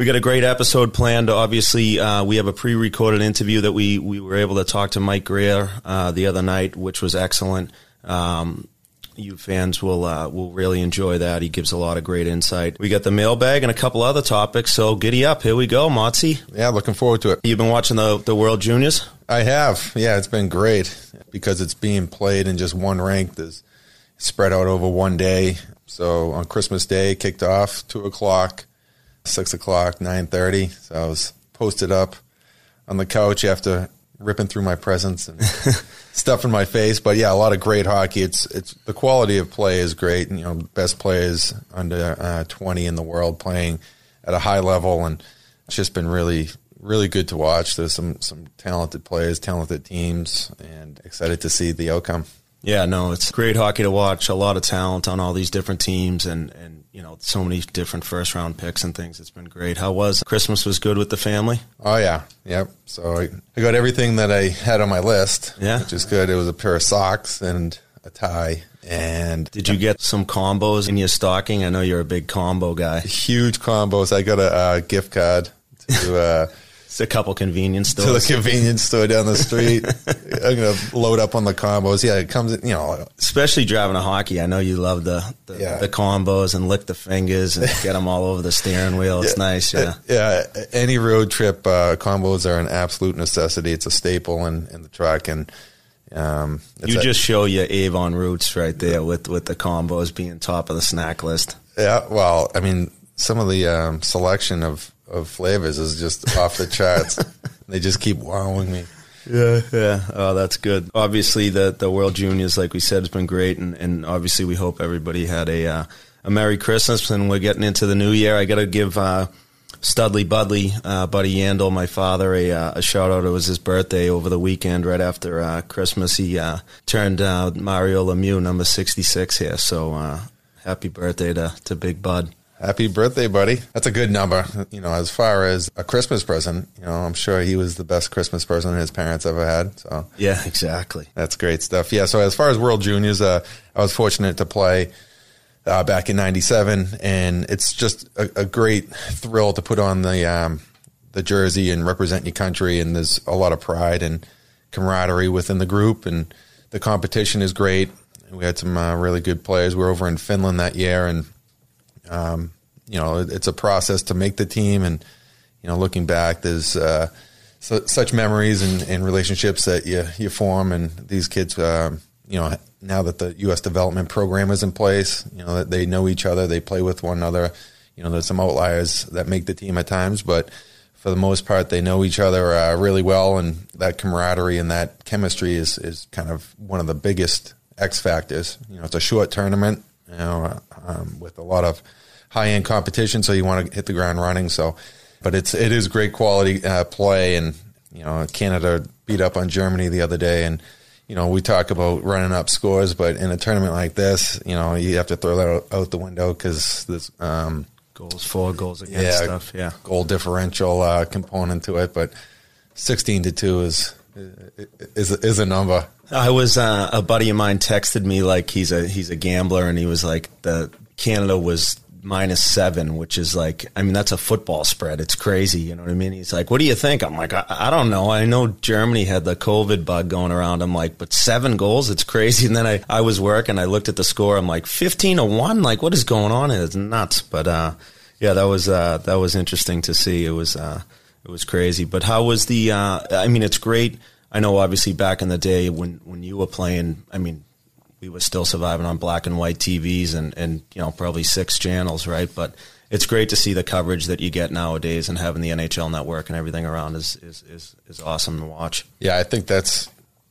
We got a great episode planned. Obviously, uh, we have a pre-recorded interview that we we were able to talk to Mike Grier uh, the other night, which was excellent. Um, you fans will uh, will really enjoy that. He gives a lot of great insight. We got the mailbag and a couple other topics. So giddy up, here we go, Motzi. Yeah, looking forward to it. You've been watching the the World Juniors. I have. Yeah, it's been great because it's being played in just one rank. There's spread out over one day. So on Christmas Day, kicked off two o'clock, six o'clock, nine thirty. So I was posted up on the couch after ripping through my presents and stuff in my face. But yeah, a lot of great hockey. It's it's the quality of play is great. And, you know, best players under uh, twenty in the world playing at a high level, and it's just been really really good to watch. There's some some talented players, talented teams, and excited to see the outcome. Yeah, no, it's great hockey to watch. A lot of talent on all these different teams, and and you know so many different first round picks and things. It's been great. How was Christmas? Was good with the family? Oh yeah, yep. So I, I got everything that I had on my list. Yeah, which is good. It was a pair of socks and a tie. And did you get some combos in your stocking? I know you're a big combo guy. Huge combos. I got a, uh, gift card to. Uh, It's a couple convenience stores. To the convenience store down the street. I'm gonna load up on the combos. Yeah, it comes. You know, especially driving a hockey. I know you love the the, yeah. the combos and lick the fingers and get them all over the steering wheel. It's yeah, nice. Yeah, yeah. Any road trip uh, combos are an absolute necessity. It's a staple in, in the truck and. Um, you a, just show your Avon roots right there with with the combos being top of the snack list. Yeah, well, I mean, some of the um, selection of of flavors is just off the charts. they just keep wowing me. Yeah, yeah. Oh, that's good. Obviously, the the World Juniors, like we said, has been great, and, and obviously, we hope everybody had a uh, a Merry Christmas. And we're getting into the new year. I got to give uh, Studley Budley, uh, Buddy Yandle, my father, a, uh, a, shout out. It was his birthday over the weekend, right after uh, Christmas. He uh, turned Mario Lemieux number sixty six here. So happy birthday to to Big Bud. Happy birthday, buddy. That's a good number. You know, as far as a Christmas present, you know, I'm sure he was the best Christmas present his parents ever had. So Yeah, exactly. That's great stuff. Yeah, so as far as World Juniors, uh, I was fortunate to play uh, back in 97 and it's just a, a great thrill to put on the um, the jersey and represent your country and there's a lot of pride and camaraderie within the group and the competition is great. We had some uh, really good players. We were over in Finland that year and um, you know, it's a process to make the team, and you know, looking back, there's uh, so, such memories and, and, relationships that you you form, and these kids, uh, you know, now that the U.S. development program is in place, you know, that they know each other, they play with one another. You know, there's some outliers that make the team at times, but for the most part, they know each other uh, really well, and that camaraderie and that chemistry is is kind of one of the biggest X factors. You know, it's a short tournament, you know, um, with a lot of high end competition, so you want to hit the ground running. So, but it's it is great quality uh, play, and you know Canada beat up on Germany the other day, and you know we talk about running up scores, but in a tournament like this, you know you have to throw that out the window because there's um, goals for, goals against yeah, stuff, yeah, goal differential uh, component to it, but sixteen to two is is is a number. I was uh, a buddy of mine texted me like he's a he's a gambler. And he was like the Canada was minus seven, which is like, I mean, that's a football spread. It's crazy. You know what I mean? He's like, what do you think? I'm like, I, I, don't know. I know Germany had the COVID bug going around. I'm like, but seven goals? It's crazy. And then I, I was working. I looked at the score. I'm like, 15 to one? Like, what is going on? It's nuts. But, uh, yeah, that was, uh, that was interesting to see. It was, uh, it was crazy. But how was the, uh, I mean, it's great. I know obviously back in the day when, when you were playing, I mean, we were still surviving on black and white TVs and, and you know probably six channels, right? But it's great to see the coverage that you get nowadays and having the NHL network and everything around is is is, is awesome to watch. Yeah, I think that's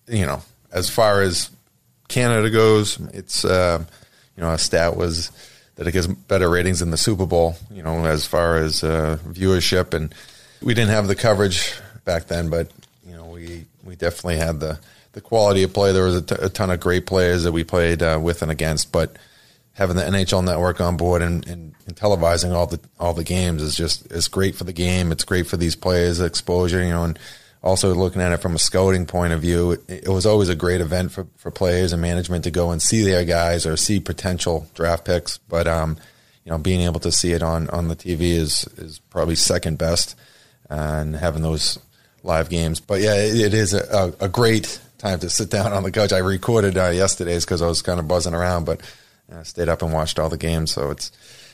you know as far as Canada goes, it's uh, you know a stat was that it gets better ratings in the Super Bowl. You know as far as uh, viewership and we didn't have the coverage back then, but you know we we definitely had the the quality of play. There was a, t- a ton of great players that we played uh, with and against, but having the NHL Network on board and, and, and, televising all the all the games is just it's great for the game. It's great for these players' exposure, you know, and also looking at it from a scouting point of view, it, it was always a great event for, for players and management to go and see their guys or see potential draft picks. But um, you know, being able to see it on on the TV is is probably second best, and having those live games. But yeah, it, it is a, a, great time to sit down on the couch. I recorded uh, yesterday's because I was kind of buzzing around, but I stayed up and watched all the games. So it's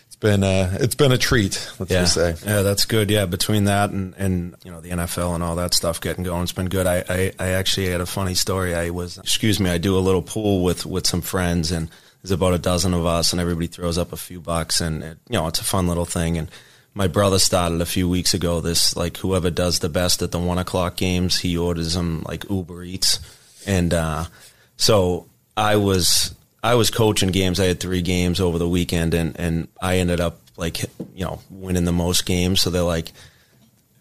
it's been uh, it's been a treat. Let's yeah. just say. Yeah, that's good. Yeah, between that and, and you know the NFL and all that stuff getting going, it's been good. I, I, I actually had a funny story. I was excuse me. I do a little pool with with some friends, and there's about a dozen of us, and everybody throws up a few bucks, and it, you know it's a fun little thing. And my brother started a few weeks ago. This like whoever does the best at the one o'clock games, he orders them like Uber Eats, and uh, so I was I was coaching games. I had three games over the weekend, and and I ended up like you know winning the most games. So they're like,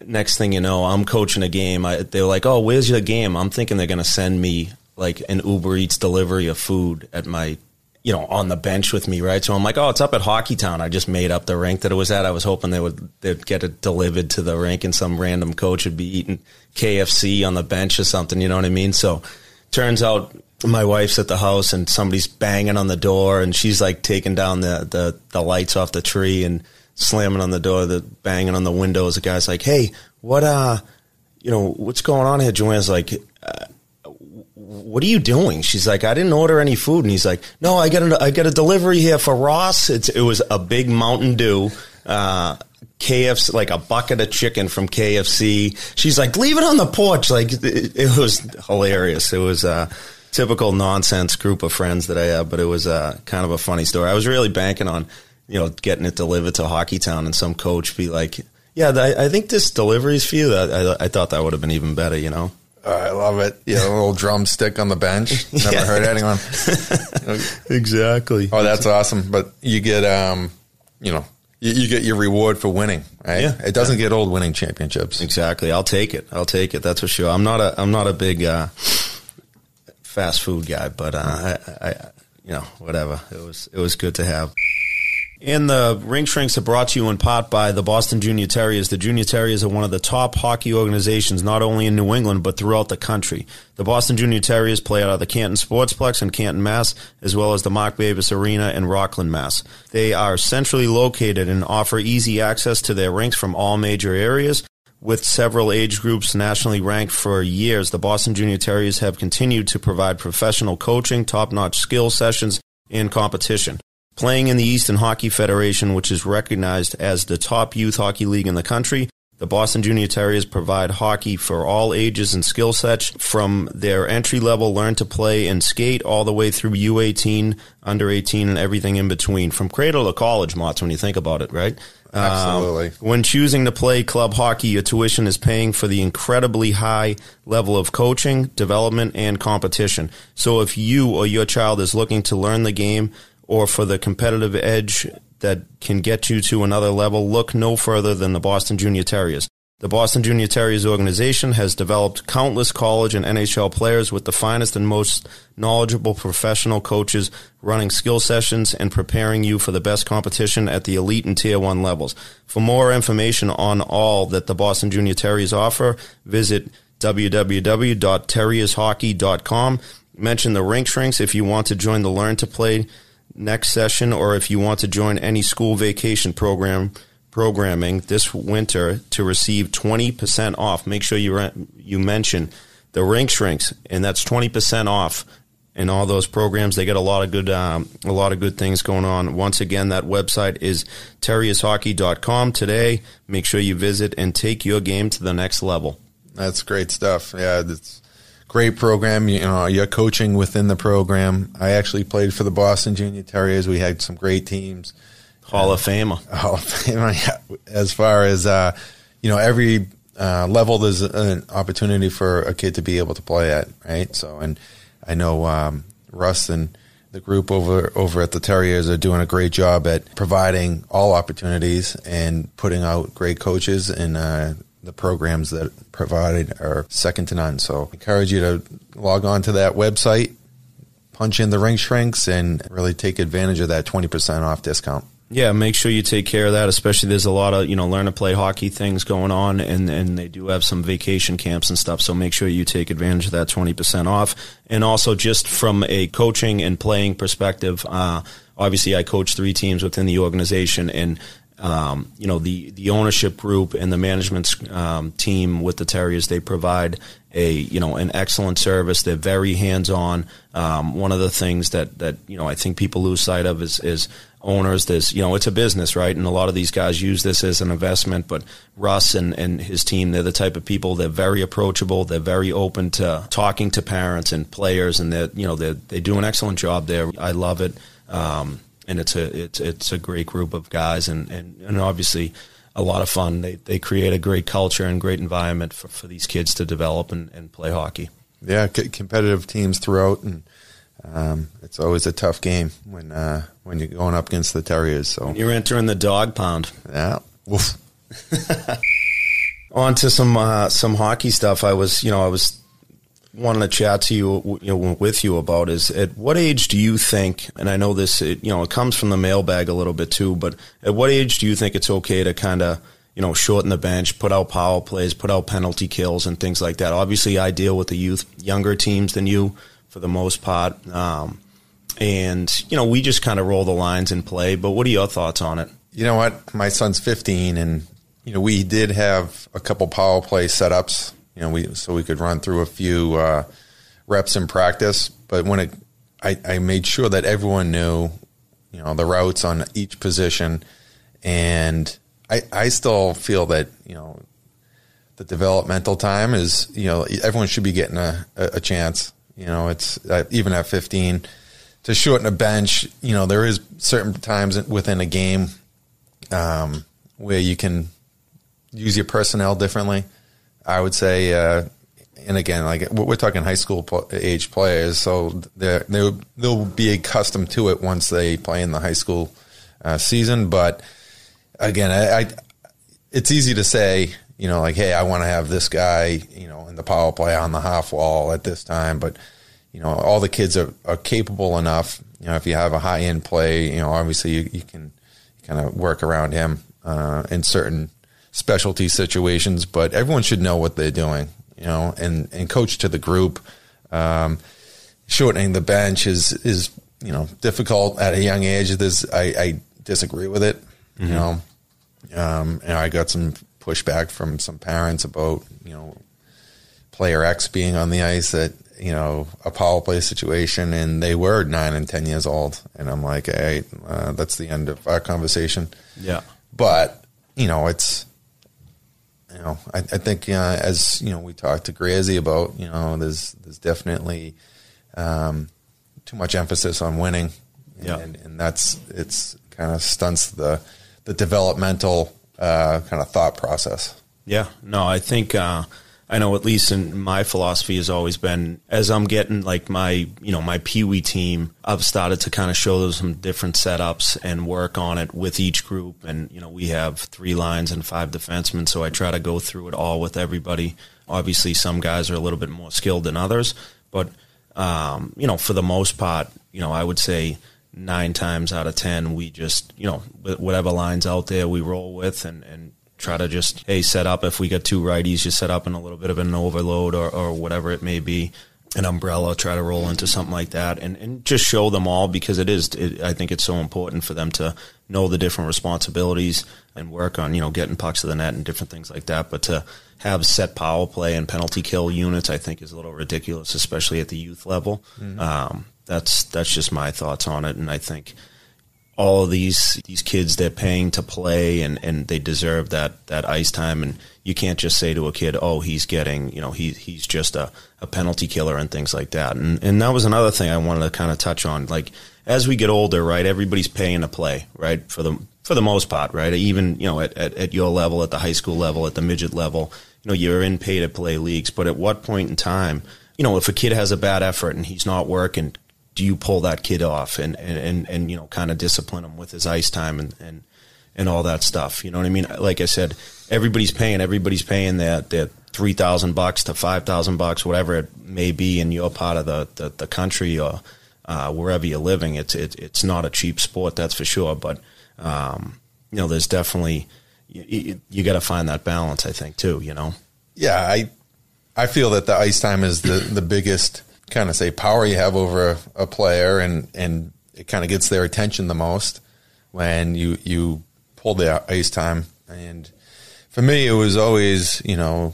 next thing you know, I'm coaching a game. I, they're like, oh, where's your game? I'm thinking they're gonna send me like an Uber Eats delivery of food at my you know, on the bench with me, right? So I'm like, oh, it's up at Hockeytown. I just made up the rink that it was at. I was hoping they would they'd get it delivered to the rink, and some random coach would be eating KFC on the bench or something. You know what I mean? So turns out my wife's at the house and somebody's banging on the door and she's like taking down the, the, the lights off the tree and slamming on the door, the banging on the windows. The guy's like, Hey, what, uh, you know, what's going on here? Joanne's like, uh, what are you doing? She's like, I didn't order any food. And he's like, no, I got a, I got a delivery here for Ross. It's, it was a big Mountain Dew, uh, KFC, like a bucket of chicken from KFC. She's like, leave it on the porch. Like it, it was hilarious. It was, uh, typical nonsense group of friends that I have, but it was uh, kind of a funny story. I was really banking on, you know, getting it delivered to Hockeytown and some coach be like, yeah, I, I think this delivery is for you. I, I, thought that would have been even better, you know? I love it. Yeah, a little drumstick on the bench. Never yeah. heard anyone. exactly. Oh, that's awesome. But you get, um, you know, you, you, get your reward for winning, right? Yeah. It doesn't yeah. get old winning championships. Exactly. I'll take it. I'll take it. That's for sure. I'm not a, I'm not a big, uh, fast food guy, but uh, I, I, you know, whatever. It was it was good to have. And the Rink Shrinks are brought to you in part by the Boston Junior Terriers. The Junior Terriers are one of the top hockey organizations, not only in New England, but throughout the country. The Boston Junior Terriers play out of the Canton Sportsplex in Canton, Mass., as well as the Mark Arena in Rockland, Mass. They are centrally located and offer easy access to their rinks from all major areas. With several age groups nationally ranked for years, the Boston Junior Terriers have continued to provide professional coaching, top notch skill sessions, and competition. Playing in the Eastern Hockey Federation, which is recognized as the top youth hockey league in the country, the Boston Junior Terriers provide hockey for all ages and skill sets from their entry level learn to play and skate all the way through U18, under 18, and everything in between. From cradle to college, Mott's, when you think about it, right? Absolutely. Um, when choosing to play club hockey, your tuition is paying for the incredibly high level of coaching, development, and competition. So if you or your child is looking to learn the game or for the competitive edge that can get you to another level, look no further than the Boston Junior Terriers. The Boston Junior Terriers organization has developed countless college and NHL players with the finest and most knowledgeable professional coaches running skill sessions and preparing you for the best competition at the elite and tier one levels. For more information on all that the Boston Junior Terriers offer, visit www.terriershockey.com. Mention the Rink Shrinks if you want to join the Learn to Play next session or if you want to join any school vacation program programming this winter to receive 20% off. Make sure you re- you mention the Rink Shrinks, and that's 20% off in all those programs. They get a lot of good um, a lot of good things going on. Once again, that website is terriershockey.com today. Make sure you visit and take your game to the next level. That's great stuff. Yeah, it's great program. You know, you're coaching within the program. I actually played for the Boston Junior Terriers. We had some great teams. Hall of Famer. Hall of Famer. Yeah. As far as uh, you know, every uh, level there's an opportunity for a kid to be able to play at, right? So, and I know um, Russ and the group over over at the Terriers are doing a great job at providing all opportunities and putting out great coaches and uh, the programs that provided are second to none. So, I encourage you to log on to that website, punch in the Rink Shrinks, and really take advantage of that twenty percent off discount. Yeah, make sure you take care of that. Especially there's a lot of you know learn to play hockey things going on, and and they do have some vacation camps and stuff. So make sure you take advantage of that twenty percent off. And also just from a coaching and playing perspective, uh, obviously I coach three teams within the organization, and um, you know the the ownership group and the management um, team with the Terriers they provide a you know an excellent service. They're very hands on. Um, one of the things that that you know I think people lose sight of is is owners. There's you know it's a business, right? And a lot of these guys use this as an investment. But Russ and and his team, they're the type of people. They're very approachable. They're very open to talking to parents and players, and they you know they they do an excellent job there. I love it. Um, and it's a it's it's a great group of guys, and and, and obviously a lot of fun. They they create a great culture and great environment for, for these kids to develop and, and play hockey. Yeah, c- competitive teams throughout, and um, it's always a tough game when uh, when you're going up against the Terriers. So you're entering the dog pound. Yeah. Woof. On to some uh, some hockey stuff. I was you know I was wanting to chat to you, you know, with you about is at what age do you think, and I know this, it, you know, it comes from the mailbag a little bit too, but at what age do you think it's okay to kind of, you know, shorten the bench, put out power plays, put out penalty kills and things like that? Obviously, I deal with the youth, younger teams than you for the most part. Um, and, you know, we just kind of roll the lines and play, but what are your thoughts on it? You know what? My son's 15 and, you know, we did have a couple power play setups you know, we so we could run through a few uh, reps in practice. But when it, I, I made sure that everyone knew, you know, the routes on each position, and I I still feel that you know, the developmental time is you know everyone should be getting a a, chance. You know, it's uh, even at 15 to shorten a bench. You know, there is certain times within a game um, where you can use your personnel differently. I would say, uh, and again, like we're talking high school age players, so they they'll be accustomed to it once they play in the high school uh, season. But again, I, I, it's easy to say, you know, like, hey, I want to have this guy, you know, in the power play on the half wall at this time, but you know, all the kids are, are capable enough. You know, if you have a high end play, you know, obviously you, you can kind of work around him uh, in certain specialty situations, but everyone should know what they're doing, you know, and, and coach to the group. Um, shortening the bench is, is, you know, difficult at a young age. This, I, I disagree with it, mm-hmm. you know. Um, and I got some pushback from some parents about, you know, player X being on the ice at, you know, a power play situation and they were nine and 10 years old. And I'm like, hey, uh, that's the end of our conversation. Yeah. But, you know, it's, know, I, I think uh, as you know, we talked to Grazy about, you know, there's there's definitely um, too much emphasis on winning, yeah. and, and that's it's kind of stunts the the developmental uh, kind of thought process. Yeah, no, I think uh, I know at least in my philosophy has always been as I'm getting like my you know my Pee Wee team, I've started to kind of show them some different setups and work on it with each group. And you know we have three lines and five defensemen, so I try to go through it all with everybody. Obviously, some guys are a little bit more skilled than others, but um, you know for the most part, you know I would say nine times out of ten we just you know whatever lines out there we roll with and and try to just hey set up if we get two righties just set up in a little bit of an overload or, or whatever it may be an umbrella try to roll into something like that and, and just show them all because it is it, i think it's so important for them to know the different responsibilities and work on you know getting pucks to the net and different things like that but to have set power play and penalty kill units i think is a little ridiculous especially at the youth level mm-hmm. um, that's that's just my thoughts on it and i think all of these these kids they're paying to play and, and they deserve that that ice time. And you can't just say to a kid oh he's getting you know he he's just a, a penalty killer and things like that. And and that was another thing I wanted to kind of touch on. Like as we get older right everybody's paying to play right for the for the most part right? Even you know at, at, at your level at the high school level at the midget level you know you're in pay to play leagues. But at what point in time you know if a kid has a bad effort and he's not working do you pull that kid off and, and, and, and you know, kind of discipline him with his ice time and, and, and all that stuff. You know what I mean? Like I said, everybody's paying, everybody's paying that, that 3000 bucks to 5000 bucks, whatever it may be in your part of the, the, the country or, uh, wherever you're living. It's, it, it's not a cheap sport. That's for sure. But, um, you know, there's definitely, you, you got to find that balance, I think too, you know? Yeah. I, I feel that the ice time is the, the biggest, kind of say power you have over a, a player and and it kind of gets their attention the most when you you pull the ice time. And for me, it was always you know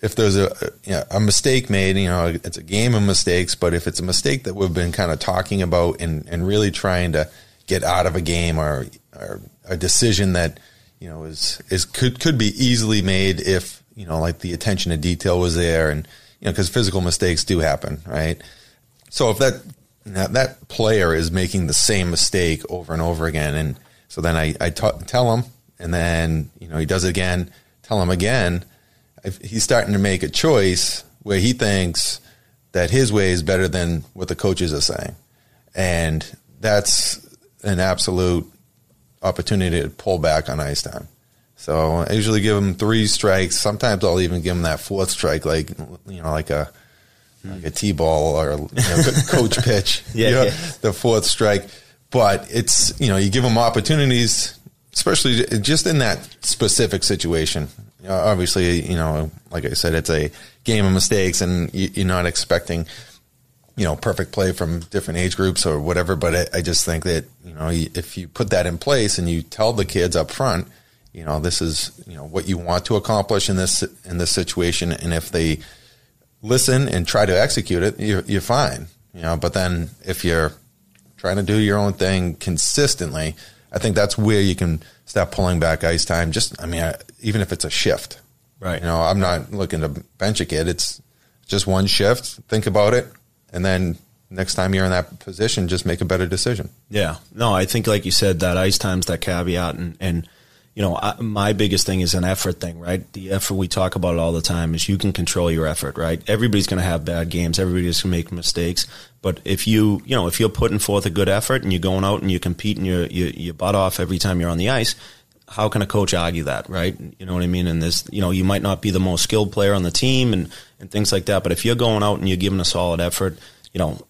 if there's a you know, a mistake made, you know, it's a game of mistakes. But if it's a mistake that we've been kind of talking about and and really trying to get out of a game or or a decision that you know is is could could be easily made if you know like the attention to detail was there and know because physical mistakes do happen, right? So if that that player is making the same mistake over and over again, and so then I, I t- tell him, and then you know he does it again, tell him again. If he's starting to make a choice where he thinks that his way is better than what the coaches are saying, and that's an absolute opportunity to pull back on ice time. So I usually give them three strikes. Sometimes I'll even give them that fourth strike, like you know, like a like a T-ball or you know, coach pitch. Yeah, you know, yeah. the fourth strike. But it's you know you give them opportunities, especially just in that specific situation. You know, obviously, you know, like I said, it's a game of mistakes, and you, you're not expecting you know perfect play from different age groups or whatever. But I, I just think that you know if you put that in place and you tell the kids up front, you know this is you know what you want to accomplish in this in this situation, and if they listen and try to execute it, you're, you're fine. You know, but then if you're trying to do your own thing consistently, I think that's where you can start pulling back ice time. Just, I mean, I, even if it's a shift, Right. You know, I'm not looking to bench a kid. It's just one shift. Think about it, and then next time you're in that position, just make a better decision. Yeah. No, I think like you said, that ice time's that caveat, and and you know, I, my biggest thing is an effort thing, right? The effort we talk about all the time is you can control your effort, right? Everybody's going to have bad games. Everybody's going to make mistakes. But if you, you know, if you're putting forth a good effort and you're going out and you're competing your you, you butt off every time you're on the ice, how can a coach argue that, right? You know what I mean? And this, you know, you might not be the most skilled player on the team and and things like that. But if you're going out and you're giving a solid effort, you know,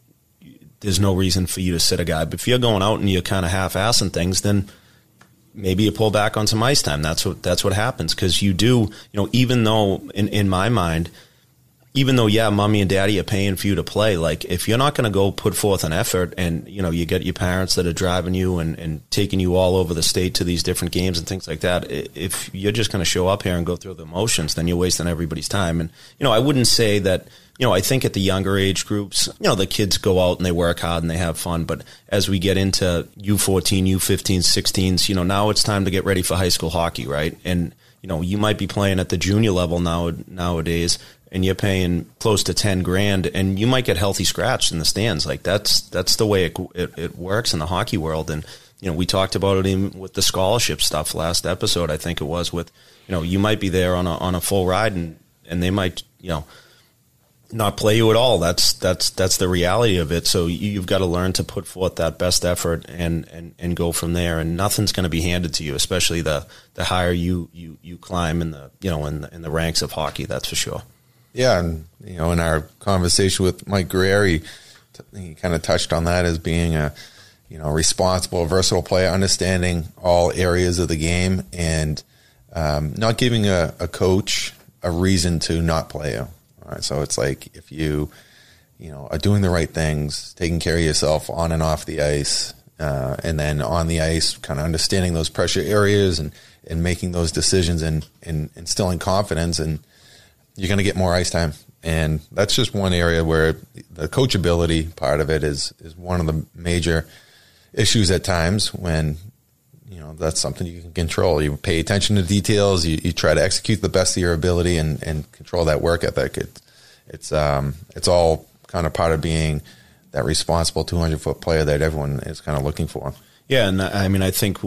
there's no reason for you to sit a guy. But if you're going out and you're kind of half-assing things, then maybe you pull back on some ice time. That's what that's what happens because you do. You know, even though in in my mind, even though yeah, mommy and daddy are paying for you to play, like if you're not going to go put forth an effort, and you know you get your parents that are driving you and and taking you all over the state to these different games and things like that. If you're just going to show up here and go through the motions, then you're wasting everybody's time. And you know, I wouldn't say that you know, I think at the younger age groups, you know, the kids go out and they work hard and they have fun. But as we get into U14, U15, 16s, you know, now it's time to get ready for high school hockey, right? And, you know, you might be playing at the junior level now nowadays and you're paying close to 10 grand and you might get healthy scratched in the stands. Like that's, that's the way it, it, it works in the hockey world. And, you know, we talked about it even with the scholarship stuff last episode. I think it was with, you know, you might be there on a, on a full ride and, and they might, you know, not play you at all. That's that's that's the reality of it. So you- you've got to learn to put forth that best effort and and, and go from there. And nothing's going to be handed to you, especially the the higher you you, you climb in the you know in the, in the ranks of hockey. That's for sure. Yeah, and you know, in our conversation with Mike Grier, he, he kind of touched on that as being a you know responsible, versatile player, understanding all areas of the game, and um, not giving a, a coach a reason to not play you. Right, so it's like if you you know are doing the right things, taking care of yourself on and off the ice, uh, and then on the ice, kind of understanding those pressure areas and and making those decisions and and instilling confidence and you're going to get more ice time. And that's just one area where the coachability part of it is is one of the major issues at times when you know that's something you can control. You pay attention to details. You, you try to execute the best of your ability and, and control that work ethic. It, it's um it's all kind of part of being that responsible 200 foot player that everyone is kind of looking for. Yeah, and I mean, I think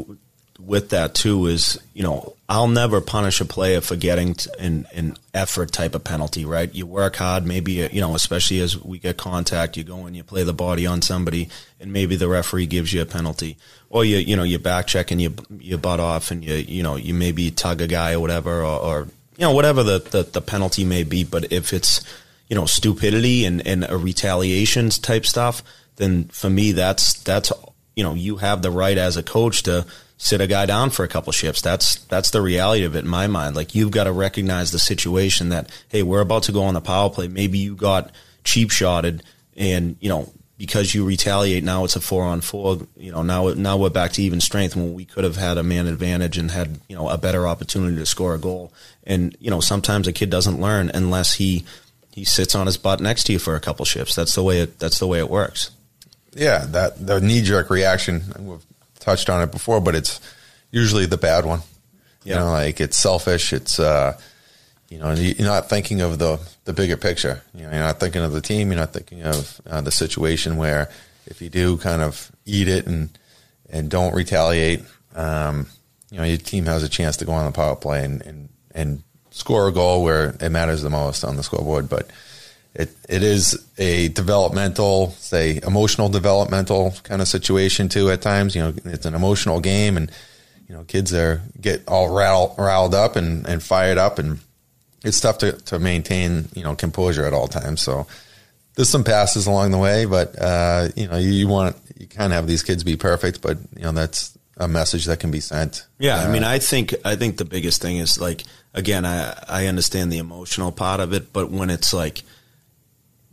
with that too is you know I'll never punish a player for getting t- an an effort type of penalty. Right? You work hard, maybe uh, you know, especially as we get contact, you go and you play the body on somebody, and maybe the referee gives you a penalty, or you you know you back check and you you butt off and you you know you maybe tug a guy or whatever, or, or you know whatever the, the the penalty may be. But if it's you know stupidity and and a retaliations type stuff, then for me that's that's you know you have the right as a coach to sit a guy down for a couple shifts. That's that's the reality of it in my mind. Like you've got to recognize the situation that hey, we're about to go on the power play. Maybe you got cheap shotted, and you know because you retaliate, now it's a four on four. You know, now now we're back to even strength when we could have had a man advantage and had you know a better opportunity to score a goal. And you know, sometimes a kid doesn't learn unless he he sits on his butt next to you for a couple shifts. That's the way it that's the way it works. Yeah, that the knee jerk reaction. We've touched on it before, but it's usually the bad one. You know, like it's selfish. It's uh, you know, you're not thinking of the the bigger picture. You know, you're not thinking of the team. You're not thinking of uh, the situation where if you do kind of eat it and and don't retaliate, um, you know, your team has a chance to go on the power play and and, and score a goal where it matters the most on the scoreboard. But it it is a developmental, say, emotional developmental kind of situation too. At times, you know, it's an emotional game and you know, kids are get all riled, riled up and, and fired up, and it's tough to, to maintain, you know, composure at all times. So there's some passes along the way, but uh, you know, you, you want you kind of have these kids be perfect, but you know, that's a message that can be sent. Yeah, uh, I mean, I think I think the biggest thing is like again, I I understand the emotional part of it, but when it's like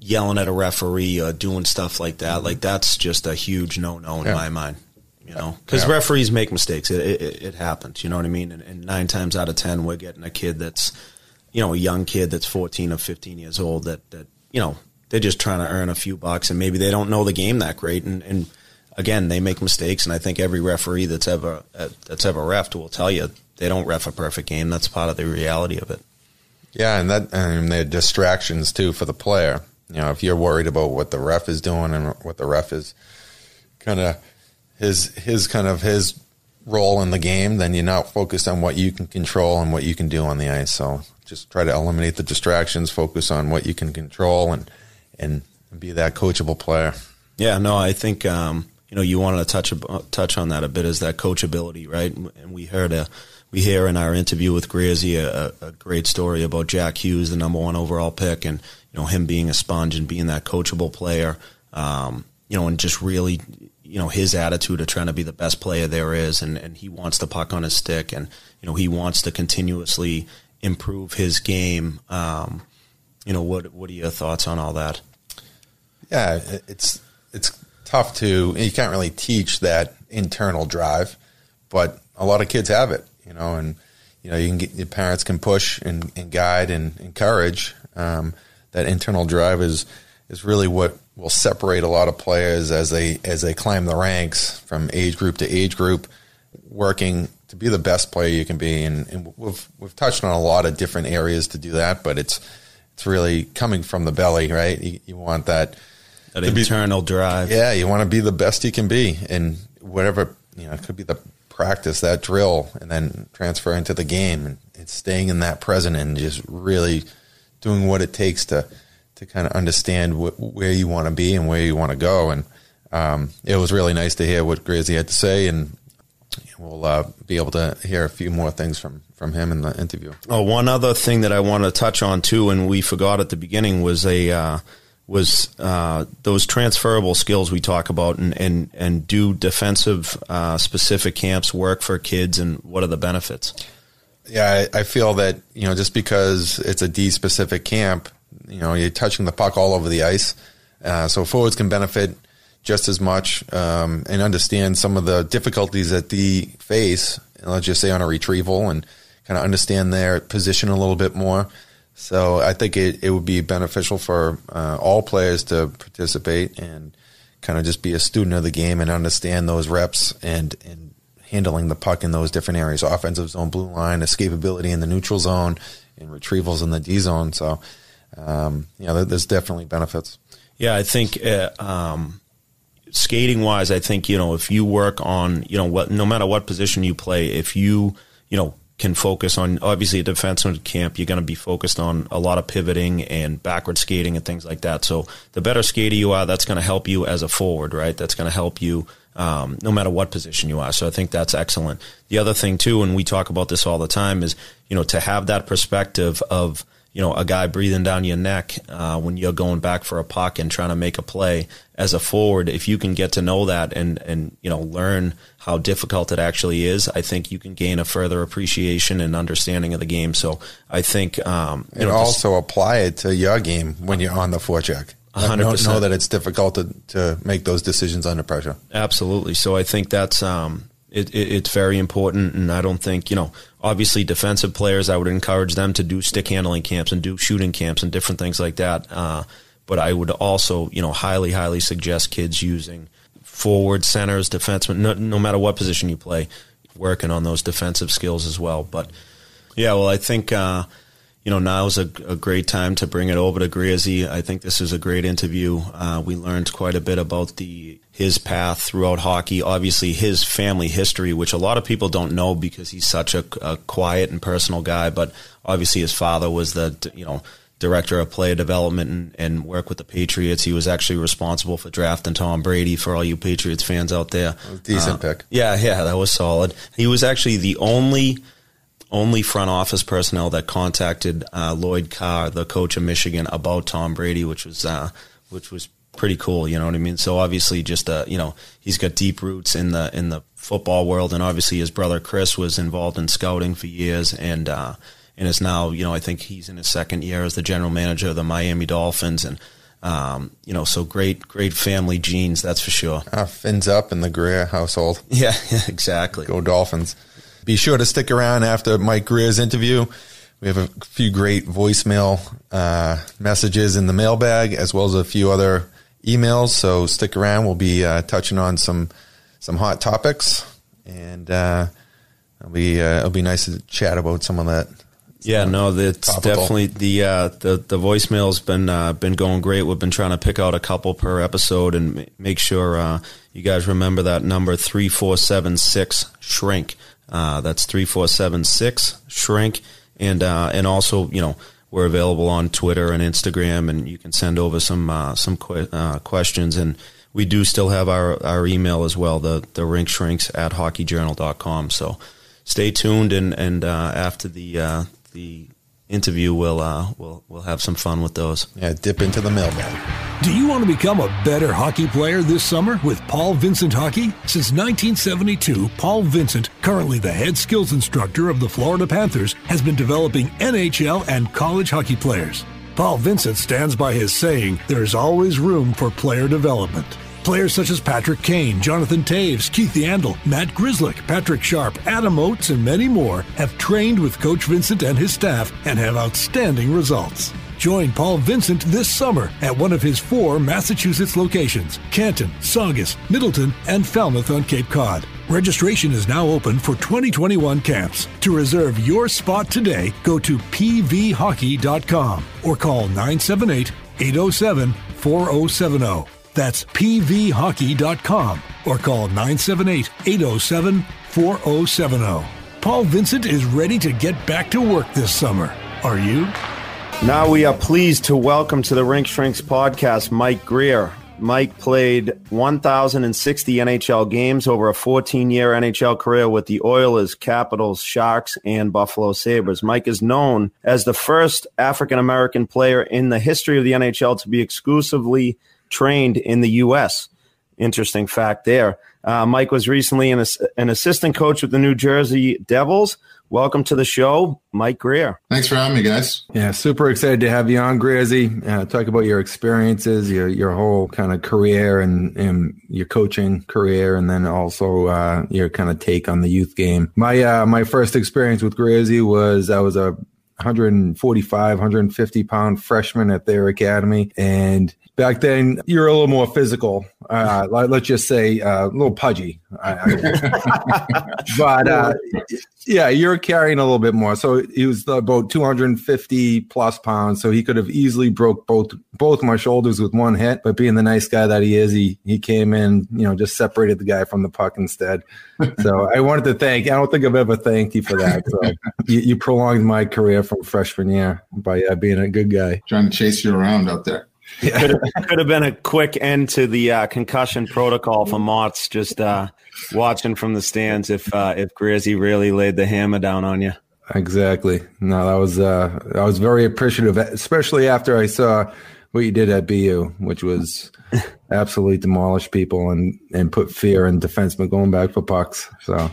yelling at a referee or doing stuff like that, like that's just a huge no no in Yeah. my mind. You know, because Yeah. referees make mistakes. It, it, it happens. You know what I mean? And, and nine times out of ten, we're getting a kid that's, you know, a young kid that's fourteen or fifteen years old that that you know they're just trying to earn a few bucks and maybe they don't know the game that great and. and Again, they make mistakes, and I think every referee that's ever uh, that's ever refed will tell you they don't ref a perfect game. That's part of the reality of it. Yeah, and that and the distractions too for the player. You know, if you're worried about what the ref is doing and what the ref is kind of his his kind of his role in the game, then you're not focused on what you can control and what you can do on the ice. So just try to eliminate the distractions, focus on what you can control, and and be that coachable player. Yeah, no, I think um, you know you wanted to touch touch on that a bit is that coachability, right? And we heard a we hear in our interview with Grazy a, a great story about Jack Hughes, the number one overall pick, and you know him being a sponge and being that coachable player. Um, you know, and just really, you know, his attitude of trying to be the best player there is, and, and he wants the puck on his stick, and you know he wants to continuously improve his game. Um, you know, what what are your thoughts on all that? Yeah, it's it's tough to you can't really teach that internal drive, but a lot of kids have it, you know, and you know you can get your parents can push and, and guide and encourage. Um, that internal drive is is really what will separate a lot of players as they as they climb the ranks from age group to age group, working to be the best player you can be. And, and we've we've touched on a lot of different areas to do that, but it's it's really coming from the belly, right? You, you want that That To be- internal drive. yeah, you want to be the best you can be, and whatever you know, it could be the practice, that drill, and then transfer into the game, and it's staying in that present and just really doing what it takes to to kind of understand wh- where you want to be and where you want to go. And um, it was really nice to hear what Grazy had to say, and we'll uh, be able to hear a few more things from from him in the interview. Oh, one other thing that I want to touch on too, and we forgot at the beginning, was a uh, was uh, those transferable skills we talk about, and and and do defensive uh, specific camps work for kids, and what are the benefits? Yeah, I, I feel that you know just because it's a D specific camp, you know you're touching the puck all over the ice, uh, so forwards can benefit just as much um, and understand some of the difficulties that D face. Let's just say on a retrieval and kind of understand their position a little bit more. So I think it, it would be beneficial for uh, all players to participate and kind of just be a student of the game and understand those reps and and handling the puck in those different areas. Offensive zone blue line escapability in the neutral zone and retrievals in the d zone. So um, you know there's definitely benefits. Yeah, I think uh, um, skating wise, I think you know if you work on you know what no matter what position you play, if you you know can focus on obviously a defensive camp, you're going to be focused on a lot of pivoting and backward skating and things like that. So the better skater you are, that's going to help you as a forward, right? That's going to help you um, no matter what position you are. So I think that's excellent. The other thing too, and we talk about this all the time, is you know to have that perspective of you know, a guy breathing down your neck uh, when you're going back for a puck and trying to make a play as a forward. If you can get to know that and and you know learn how difficult it actually is, I think you can gain a further appreciation and understanding of the game. So I think um, you and know, also apply it to your game when you're on the forecheck know, know that it's difficult to, to make those decisions under pressure. Absolutely. So I think that's um, it, it, it's very important, and I don't think you know. Obviously, defensive players, I would encourage them to do stick handling camps and do shooting camps and different things like that. Uh, but I would also, you know, highly, highly suggest kids using forward centers, defensemen, no, no matter what position you play, working on those defensive skills as well. But yeah, well, I think. Uh, you know, now is a, a, great time to bring it over to Greerzy. I think this is a great interview. Uh, we learned quite a bit about the his path throughout hockey. Obviously, his family history, which a lot of people don't know because he's such a, a quiet and personal guy. But obviously, his father was the you know director of player development and, and work with the Patriots. He was actually responsible for drafting Tom Brady for all you Patriots fans out there. Decent uh, pick. Yeah, yeah, that was solid. He was actually the only only front office personnel that contacted uh, Lloyd Carr, the coach of Michigan, about Tom Brady, which was uh, which was pretty cool. You know what I mean? So obviously, just uh, you know, he's got deep roots in the in the football world, and obviously his brother Chris was involved in scouting for years, and uh, and is now you know I think he's in his second year as the general manager of the Miami Dolphins, and um, you know, so great, great family genes, that's for sure. Uh, fins up in the Grier household. Yeah, exactly. Go Dolphins. Be sure to stick around after Mike Grier's interview. We have a few great voicemail uh, messages in the mailbag, as well as a few other emails. So stick around. We'll be uh, touching on some some hot topics, and uh, it'll be uh, it'll be nice to chat about some of that. Yeah, no, it's topical. definitely the uh, the the voicemail's been uh, been going great. We've been trying to pick out a couple per episode and make sure you guys remember that number three four seven six shrink. Uh, that's three four seven six shrink, and uh, and also you know we're available on Twitter and Instagram, and you can send over some uh, some uh, questions, and we do still have our, our email as well, the the rink shrinks at hockeyjournal.com. So stay tuned, and and uh, after the uh, the interview, we'll uh, we'll we'll have some fun with those. Yeah, dip into the mailbag. Do you want to become a better hockey player this summer with Paul Vincent Hockey? Since 1972, Paul Vincent, currently the head skills instructor of the Florida Panthers, has been developing NHL and college hockey players. Paul Vincent stands by his saying, "There's always room for player development." Players such as Patrick Kane, Jonathan Toews, Keith Yandle, Matt Grzelcyk, Patrick Sharp, Adam Oates, and many more have trained with Coach Vincent and his staff and have outstanding results. Join Paul Vincent this summer at one of his four Massachusetts locations Canton, Saugus, Middleton, and Falmouth on Cape Cod. Registration is now open for 2021 camps. To reserve your spot today, go to pvhockey.com or call 978 807 4070. That's pvhockey.com or call 978 807 4070. Paul Vincent is ready to get back to work this summer. Are you? Now we are pleased to welcome to the Rink Shrinks podcast Mike Grier. Mike played 1,060 NHL games over a 14 year NHL career with the Oilers, Capitals, Sharks, and Buffalo Sabres. Mike is known as the first African American player in the history of the NHL to be exclusively trained in the U.S. Interesting fact there. Uh, Mike was recently an, an assistant coach with the New Jersey Devils. Welcome to the show, Mike Grier. Thanks for having me, guys. Yeah, super excited to have you on, Greerzy. Uh, talk about your experiences, your your whole kind of career and, and your coaching career, and then also uh, your kind of take on the youth game. My uh, my first experience with Greerzy was I was a 145, 150 pound freshman at their academy, and back then you're a little more physical. Uh, let's just say uh, a little pudgy. but uh, yeah, you're carrying a little bit more. So he was about 250 plus pounds. So he could have easily broke both both my shoulders with one hit. But being the nice guy that he is, he he came in, you know, just separated the guy from the puck instead. so I wanted to thank. I don't think I've ever thanked you for that. So you, you prolonged my career from freshman year by uh, being a good guy. Trying to chase you around out there. Yeah. could, have, could, have, been a quick end to the uh, concussion protocol for Mott's just uh, watching from the stands if uh, if Grizzy really laid the hammer down on you. Exactly. No, that was uh, I was very appreciative, especially after I saw what you did at BU, which was absolutely demolish people and and put fear in defensemen going back for pucks. So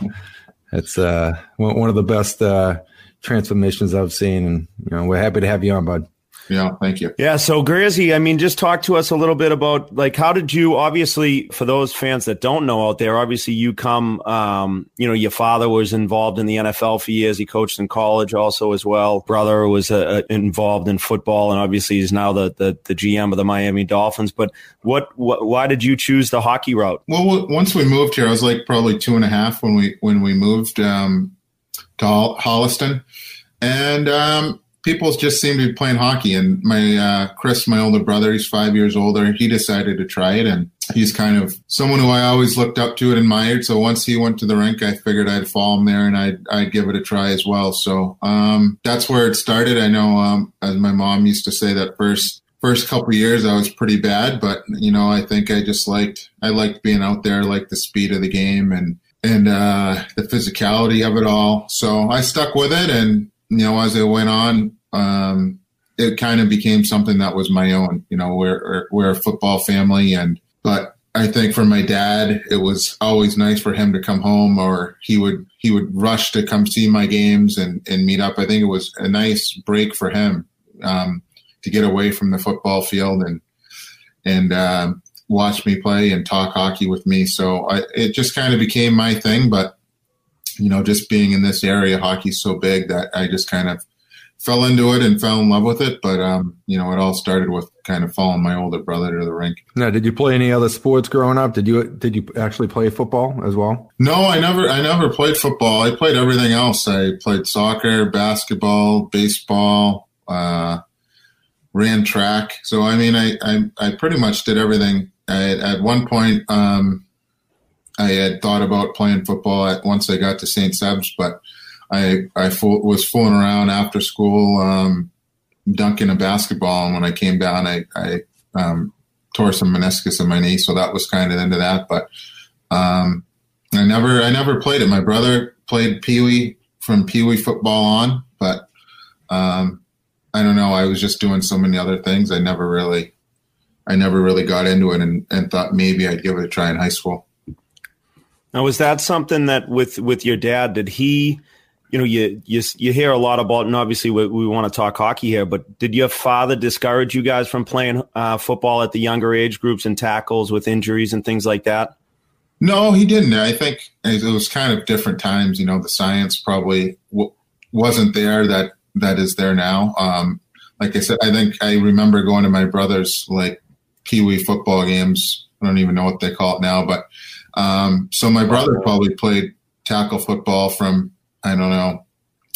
it's uh, one of the best uh, transformations I've seen, and you know we're happy to have you on, bud. Yeah, thank you. Yeah, so Grizzy, I mean, just talk to us a little bit about like how did you obviously for those fans that don't know out there, obviously you come um, you know, your father was involved in the NFL for years. He coached in college also as well. Brother was uh, involved in football and obviously he's now the, the the GM of the Miami Dolphins. But what, what why did you choose the hockey route? Well, once we moved here, I was like probably two and a half when we when we moved um, to Holliston, and um, people just seem to be playing hockey. And my uh, Chris, my older brother, he's five years older. He decided to try it, and he's kind of someone who I always looked up to and admired. So once he went to the rink, I figured I'd follow him there and I'd I'd give it a try as well. So um, that's where it started. I know, um, as my mom used to say, that first first couple years I was pretty bad, but you know I think I just liked I liked being out there, like the speed of the game and and uh, the physicality of it all. So I stuck with it, and you know, as it went on, um, it kind of became something that was my own. You know, we're we're a football family, and but I think for my dad, it was always nice for him to come home, or he would he would rush to come see my games and and meet up. I think it was a nice break for him um, to get away from the football field and and um, watch me play and talk hockey with me. So I, it just kind of became my thing. But you know, just being in this area, hockey's so big that I just kind of fell into it and fell in love with it. But um, you know, it all started with kind of following my older brother to the rink. Now, did you play any other sports growing up? Did you did you actually play football as well? No, I never I never played football. I played everything else. I played soccer, basketball, baseball, uh, ran track. So I mean, I I, I pretty much did everything. I, at one point, um, I had thought about playing football at once I got to St. Seb's, but I I fool, was fooling around after school, um, dunking a basketball, and when I came down, I, I um, tore some meniscus in my knee, so that was kind of into that. But um, I never I never played it. My brother played Pee Wee from Pee Wee football on, but um, I don't know. I was just doing so many other things. I never really I never really got into it, and, and thought maybe I'd give it a try in high school. Now, was that something that with with your dad? Did he? you know, you you you hear a lot about, and obviously we, we want to talk hockey here. But did your father discourage you guys from playing uh, football at the younger age groups and tackles with injuries and things like that? No, he didn't. I think it was kind of different times. You know, the science probably w- wasn't there that that is there now. Um, like I said, I think I remember going to my brother's like Wee football games. I don't even know what they call it now, but um, so my brother probably played tackle football from I don't know,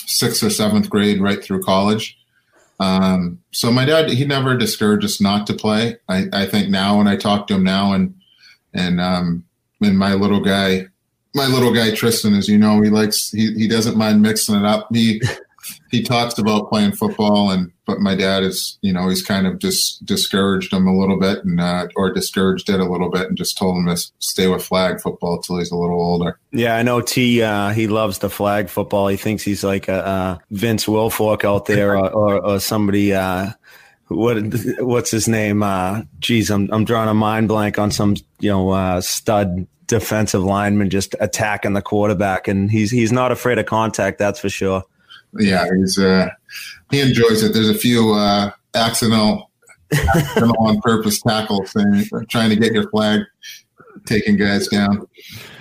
sixth or seventh grade right through college. Um, so my dad, he never discouraged us not to play. I, I think now when I talk to him now and, and, um, and my little guy, my little guy Tristan, as you know, he likes, he, he doesn't mind mixing it up. He, he talks about playing football and but my dad is you know he's kind of just discouraged him a little bit and uh, or discouraged it a little bit and just told him to stay with flag football till he's a little older. Yeah i know t uh, he loves the flag football. He thinks he's like a, a vince wilfork out there or, or, or somebody uh, what what's his name? Uh geez i'm i'm drawing a mind blank on some you know uh, stud defensive lineman just attacking the quarterback and he's he's not afraid of contact that's for sure yeah, he's uh, he enjoys it. There's a few uh, accidental, accidental on purpose tackles thing, trying to get your flag, taking guys down.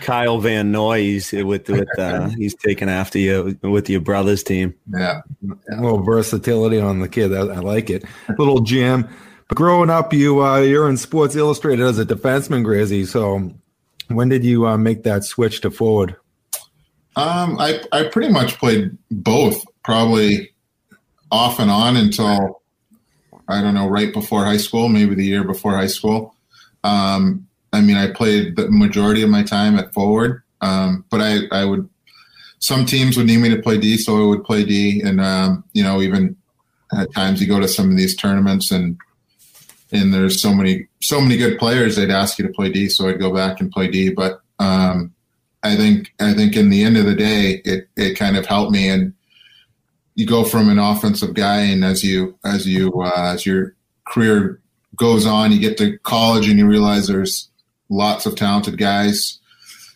Kyle Van Noy, he's with with uh, he's taking after you with your brother's team. Yeah, a little versatility on the kid. I, I like it. Little Jim. But growing up, you uh, you're in Sports Illustrated as a defenseman, Grizzy. So when did you uh, make that switch to forward? Um, I I pretty much played both, probably off and on until I don't know, right before high school, maybe the year before high school. Um, I mean, I played the majority of my time at forward, um, but I I would some teams would need me to play D, so I would play D, and um, you know, even at times you go to some of these tournaments and and there's so many so many good players they'd ask you to play D, so I'd go back and play D, but um, I think I think in the end of the day, it it kind of helped me. And you go from an offensive guy, and as you as you uh, as your career goes on, you get to college and you realize there's lots of talented guys.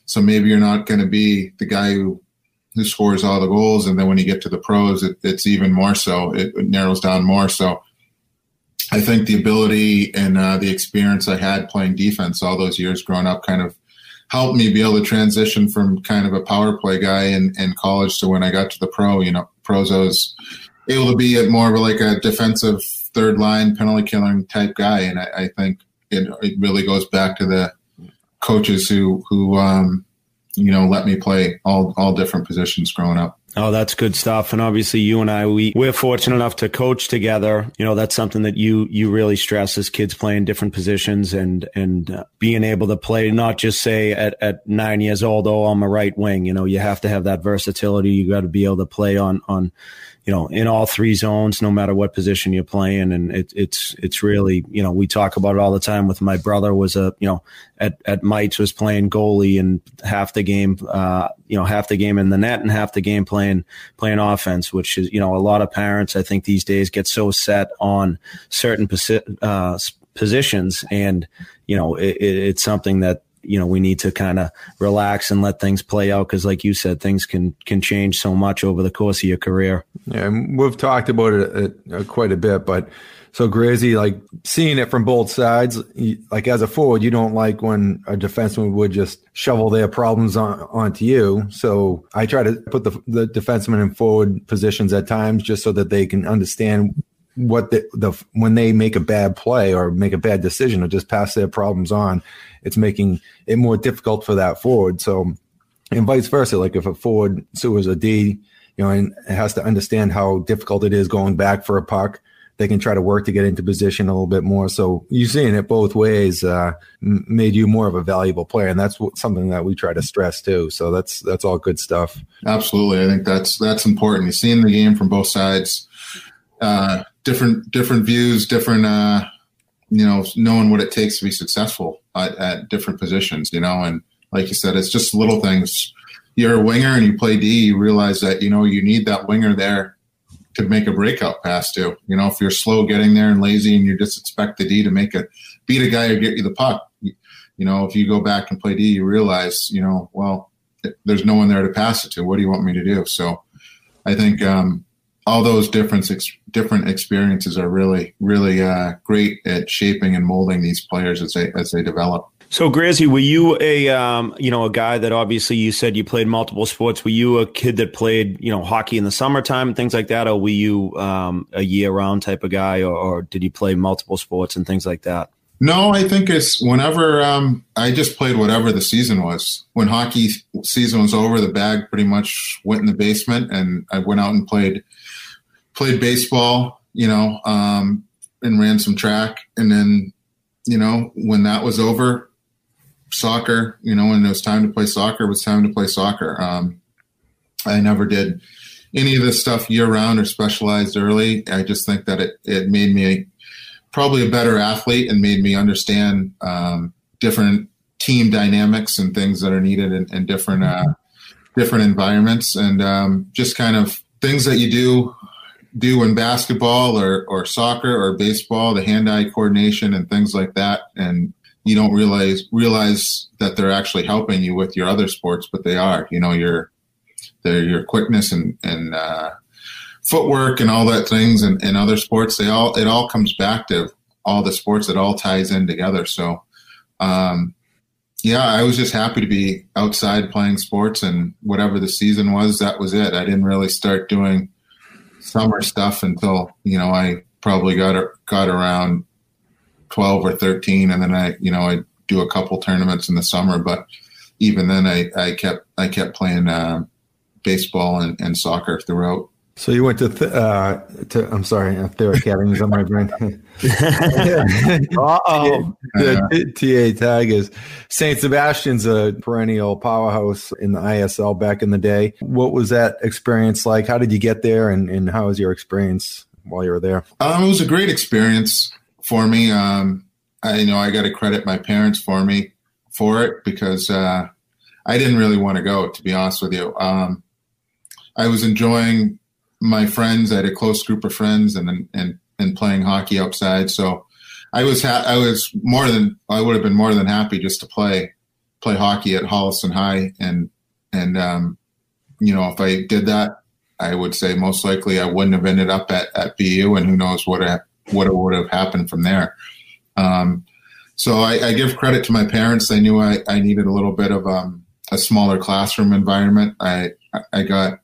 So maybe you're not going to be the guy who who scores all the goals, and then when you get to the pros, it, it's even more so. It, it narrows down more. So I think the ability and uh, the experience I had playing defense all those years growing up kind of helped me be able to transition from kind of a power play guy in, in college to when I got to the pro. You know, pros I was able to be a more of like a defensive third line penalty killing type guy, and I, I think it, it really goes back to the coaches who who um, you know let me play all all different positions growing up. Oh, that's good stuff. And obviously you and I, we, we're fortunate enough to coach together. You know, that's something that you, you really stress as kids playing different positions and, and uh, being able to play, not just say at, at nine years old, oh, I'm a right wing. You know, you have to have that versatility. You got to be able to play on, on, you know, in all three zones, no matter what position you're playing. And it, it's, it's really, you know, we talk about it all the time with my brother was a, you know, at, at Mites was playing goalie and half the game, uh, you know, half the game in the net and half the game playing, playing offense, which is, you know, a lot of parents, I think these days get so set on certain uh, positions and, you know, it, it's something that, you know we need to kind of relax and let things play out because like you said things can can change so much over the course of your career yeah we've talked about it uh, quite a bit but so Grazy, like seeing it from both sides, like as a forward, you don't like when a defenseman would just shovel their problems on, onto you. So I try to put the, the defenseman in forward positions at times just so that they can understand what the, the when they make a bad play or make a bad decision or just pass their problems on, it's making it more difficult for that forward. So, and vice versa. Like if a forward sues a D, you know, and has to understand how difficult it is going back for a puck, they can try to work to get into position a little bit more. So you're seeing it both ways uh, made you more of a valuable player, and that's something that we try to stress too. So that's that's all good stuff. Absolutely, I think that's that's important. You're seeing the game from both sides, uh, different different views, different. Uh, you know, knowing what it takes to be successful at, at different positions, you know, and like you said, it's just little things. You're a winger and you play D, you realize that, you know, you need that winger there to make a breakout pass to. You know, if you're slow getting there and lazy and you just expect the D to make a beat a guy or get you the puck, you, know, if you go back and play D, you realize, you know, well, there's no one there to pass it to. What do you want me to do? So I think um, all those different ex- different experiences are really really uh, great at shaping and molding these players as they as they develop. So, Grazy, were you a um, you know a guy that obviously you said you played multiple sports? Were you a kid that played you know hockey in the summertime and things like that, or were you um, a year round type of guy, or, or, did you play multiple sports and things like that? No, I think it's whenever um, I just played whatever the season was. When hockey season was over, the bag pretty much went in the basement, and I went out and played played baseball, you know, um, and ran some track. And then, you know, when that was over, soccer, you know, when it was time to play soccer, it was time to play soccer. Um, I never did any of this stuff year round or specialized early. I just think that it, it made me probably a better athlete and made me understand um, different team dynamics and things that are needed in, in different uh, different environments and um, just kind of things that you do do in basketball or, or soccer or baseball, the hand-eye coordination and things like that. And you don't realize realize that they're actually helping you with your other sports, but they are. You know, your their your quickness and and uh, footwork and all that things and, and other sports. They all it all comes back to all the sports. It all ties in together. So, um, yeah, I was just happy to be outside playing sports and whatever the season was, that was it. I didn't really start doing summer stuff until you know I probably got got around twelve or thirteen, and then I you know I do a couple tournaments in the summer, but even then I, I kept I kept playing uh, baseball and, and soccer throughout. So you went to, th- uh, to I'm sorry, there are academies on my brain. Uh-oh. The TA tag is St. Sebastian's a perennial powerhouse in the ISL back in the day. What was that experience like? How did you get there and, and how was your experience while you were there? Um, it was a great experience for me. Um, I you know I got to credit my parents for me for it because uh, I didn't really want to go, to be honest with you. Um, I was enjoying my friends. I had a close group of friends, and and and playing hockey outside. So I was ha- I was more than I would have been more than happy just to play play hockey at Holliston High, and and um, you know if I did that, I would say most likely I wouldn't have ended up at at BU, and who knows what I what would have happened from there. Um, so I, I, give credit to my parents. They knew I, I needed a little bit of um, a smaller classroom environment. I I got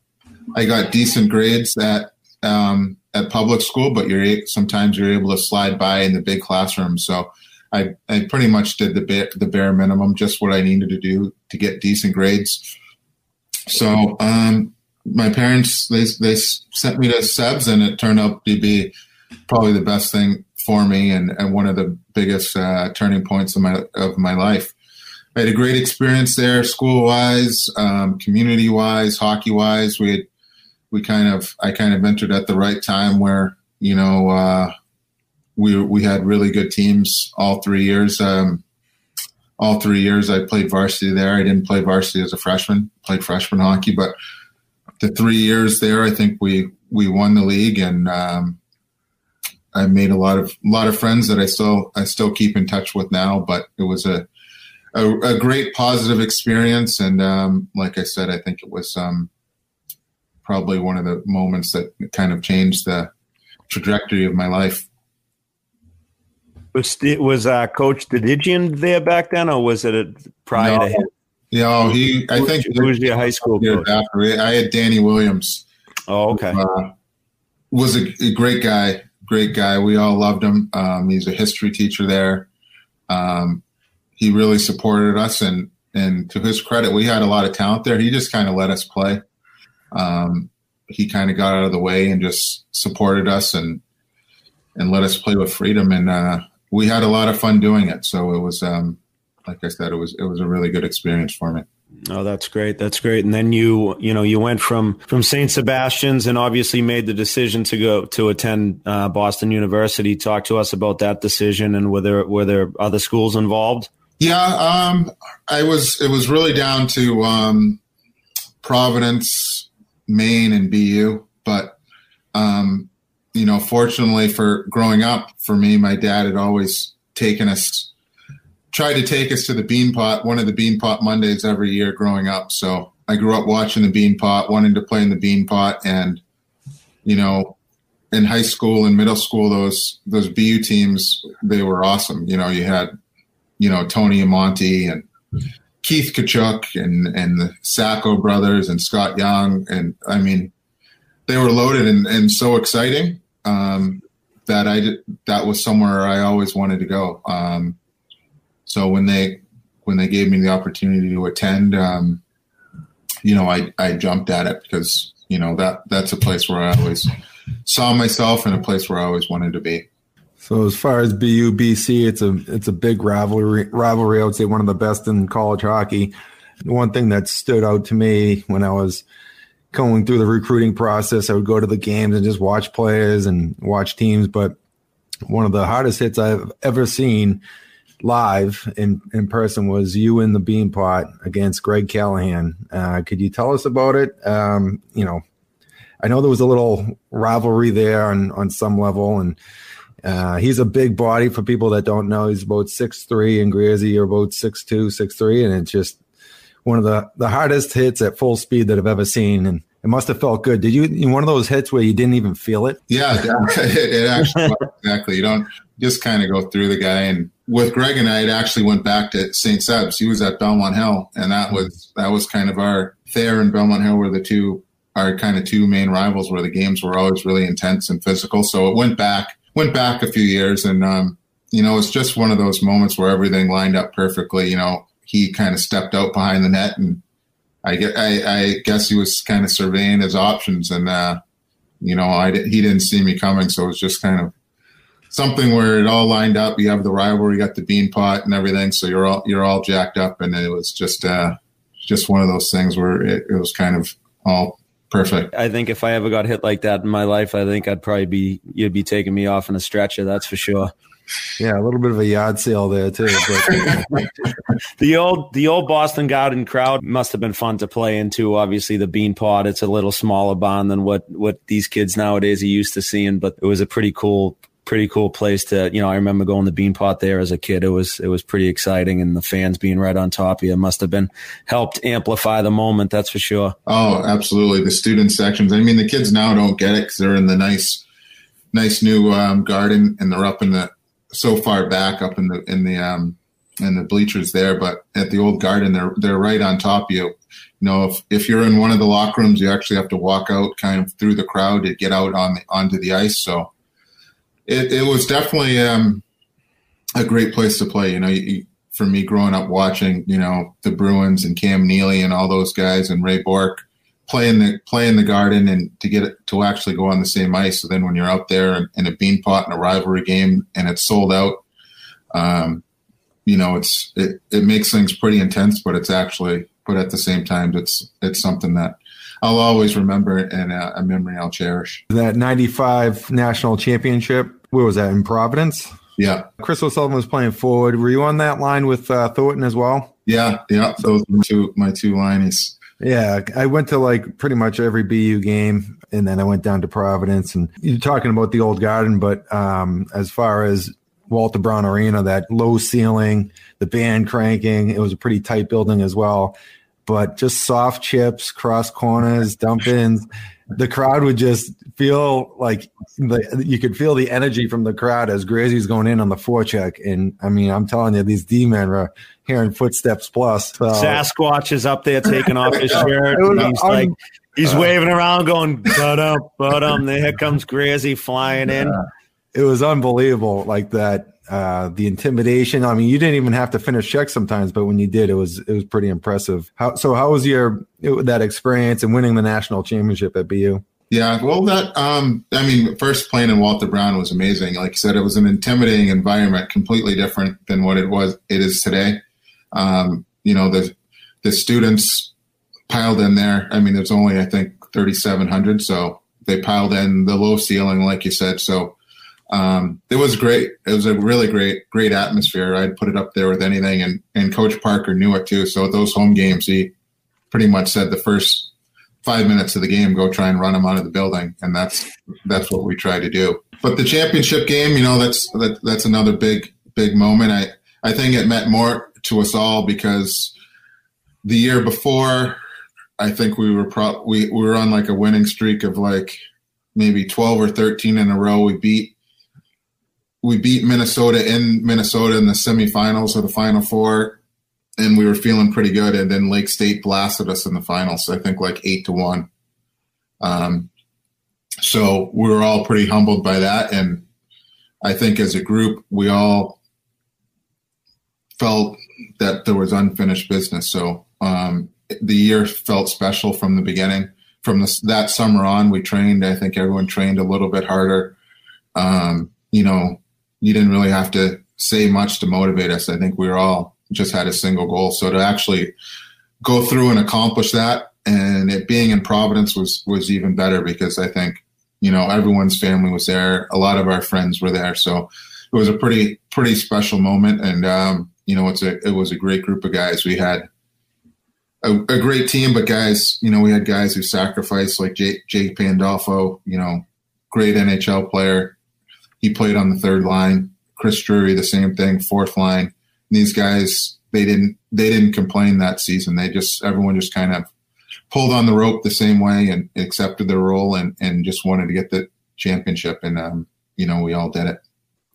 I got decent grades at um, at public school, but you're sometimes you're able to slide by in the big classroom. So I I pretty much did the bare, the bare minimum, just what I needed to do to get decent grades. So um, my parents they they sent me to SEBS, and it turned out to be probably the best thing for me, and, and one of the biggest uh, turning points of my of my life. I had a great experience there, school wise, um, community wise, hockey wise. We had, we kind of I kind of entered at the right time where you know uh, we we had really good teams all three years. Um, all three years I played varsity there. I didn't play varsity as a freshman, played freshman hockey, but the three years there, I think we we won the league, and um, I made a lot of a lot of friends that I still I still keep in touch with now. But it was a a, a great positive experience, and um, like I said, I think it was um, probably one of the moments that kind of changed the trajectory of my life. Was was uh, Coach Didigian there back then, or was it a, prior no, to him? Yeah, he. I think who was your high school coach? After I had Danny Williams. Oh, okay. Who, uh, was a, a, great guy. Great guy. We all loved him. Um, he's a history teacher there. Um, he really supported us, and and to his credit, we had a lot of talent there. He just kind of let us play. Um, he kind of got out of the way and just supported us and and let us play with freedom. And uh, we had a lot of fun doing it. So it was, um, like I said, it was it was a really good experience for me. Oh, that's great. That's great. And then you, you know, you went from from St. Sebastian's and obviously made the decision to go to attend uh, Boston University. Talk to us about that decision and were there were there other schools involved? Yeah, um, I was. It was really down to um, Providence, Maine, and BU. But um, you know, fortunately for growing up, for me, my dad had always taken us, tried to take us to the Beanpot, one of the Beanpot Mondays every year growing up. So I grew up watching the Beanpot, wanting to play in the Beanpot, and you know, in high school and middle school, those those BU teams they were awesome. You know, you had, you know, Tony Amonte and Keith Tkachuk and and the Sacco brothers and Scott Young, and I mean, they were loaded and, and so exciting um, that I did, that was somewhere I always wanted to go. Um, so when they when they gave me the opportunity to attend, um, you know, I I jumped at it because you know that that's a place where I always saw myself and a place where I always wanted to be. So as far as BUBC, it's a it's a big rivalry. Rivalry, I would say one of the best in college hockey. one thing that stood out to me when I was going through the recruiting process, I would go to the games and just watch players and watch teams. But one of the hardest hits I've ever seen live in, in person was you in the Beanpot against Greg Callahan. Uh, could you tell us about it? Um, you know, I know there was a little rivalry there on, on some level, and uh, he's a big body for people that don't know. He's about six three, and Greasy are about six two, six three, and it's just one of the, the hardest hits at full speed that I've ever seen. And it must have felt good. Did you in one of those hits where you didn't even feel it? Yeah, it, it actually exactly. You don't just kind of go through the guy. And with Greg and I, it actually went back to St. Seb's. He was at Belmont Hill, and that was that was kind of our Thayer and Belmont Hill were the two our kind of two main rivals where the games were always really intense and physical. So it went back went back a few years, and um, you know it's just one of those moments where everything lined up perfectly. You know, he kind of stepped out behind the net and I, get, I, I guess he was kind of surveying his options, and uh, you know, I he didn't see me coming, so it was just kind of something where it all lined up. You have the rivalry, you got the bean pot and everything, so you're all you're all jacked up, and it was just uh, just one of those things where it, it was kind of all perfect. I think if I ever got hit like that in my life, I think I'd probably be you'd be taking me off in a stretcher. That's for sure. Yeah, a little bit of a yard sale there too. But. the old the old Boston Garden crowd must have been fun to play into. Obviously, the Beanpot it's a little smaller barn than what what these kids nowadays are used to seeing, but it was a pretty cool pretty cool place to you know I remember going to Beanpot there as a kid. It was it was pretty exciting, and the fans being right on top of you must have been helped amplify the moment. That's for sure. Oh, absolutely. The student sections. I mean, the kids now don't get it because they're in the nice nice new um, garden, and they're up in the so far back up in the in the um, in the bleachers there. But at the old garden, they're they're right on top of you. You know, if if you're in one of the locker rooms, you actually have to walk out kind of through the crowd to get out on the onto the ice. So it, it was definitely um, a great place to play. You know, you, for me growing up watching, you know, the Bruins and Cam Neely and all those guys and Ray Bourque playing the play in the garden and to get to actually go on the same ice. So then when you're out there in, in a beanpot in a rivalry game and it's sold out, um, you know, it's it, it makes things pretty intense, but it's actually but at the same time it's it's something that I'll always remember it and a, a memory I'll cherish. That 95 national championship, where was that in Providence? Yeah. Chris O'Sullivan was playing forward. Were you on that line with uh, Thornton as well? Yeah, yeah. Those my two my two lineies. Yeah, I went to like pretty much every BU game, and then I went down to Providence. And you're talking about the old garden, but um, as far as Walter Brown Arena, that low ceiling, the band cranking, it was a pretty tight building as well. But just soft chips, cross corners, dump ins the crowd would just feel like the, you could feel the energy from the crowd as Grazie's going in on the forecheck. And I mean, I'm telling you, these D men are hearing footsteps plus. So. Sasquatch is up there taking off his shirt. he's un- like, he's uh, waving around, going, but up, but um. Then here comes Grazie flying in. It was unbelievable, like that uh, the intimidation. I mean, you didn't even have to finish checks sometimes, but when you did, it was it was pretty impressive. How so? How was your that experience and winning the national championship at BU? Yeah, well, that um, I mean, first playing in Walter Brown was amazing. Like you said, it was an intimidating environment, completely different than what it was. It is today. Um, you know, the the students piled in there. I mean, there's only I think 3,700, so they piled in the low ceiling, like you said. So um, it was great. It was a really great, great atmosphere. I'd put it up there with anything, and and Coach Parker knew it too. So those home games, he pretty much said the first five minutes of the game, go try and run them out of the building, and that's that's what we try to do. But the championship game, you know, that's that, that's another big big moment. I I think it meant more to us all because the year before, I think we were pro- we we were on like a winning streak of like maybe twelve or thirteen in a row. We beat we beat Minnesota in Minnesota in the semifinals of the Final Four, and we were feeling pretty good. And then Lake State blasted us in the finals. I think like eight to one. Um, so we were all pretty humbled by that, and I think as a group we all felt that there was unfinished business. So um, the year felt special from the beginning. From that summer on, we trained. I think everyone trained a little bit harder. Um, you know, you didn't really have to say much to motivate us. I think we were all just had a single goal. So to actually go through and accomplish that, and it being in Providence was was even better because I think you know everyone's family was there. A lot of our friends were there, so it was a pretty pretty special moment. And um, you know, it's a it was a great group of guys. We had a, a, great team, but guys, you know, we had guys who sacrificed like Jake, Jay Pandolfo, you know, great NHL player, he played on the third line. Chris Drury, the same thing, fourth line. These guys, they didn't they didn't complain that season. They just everyone just kind of pulled on the rope the same way and accepted their role and and just wanted to get the championship. And um, you know, we all did it.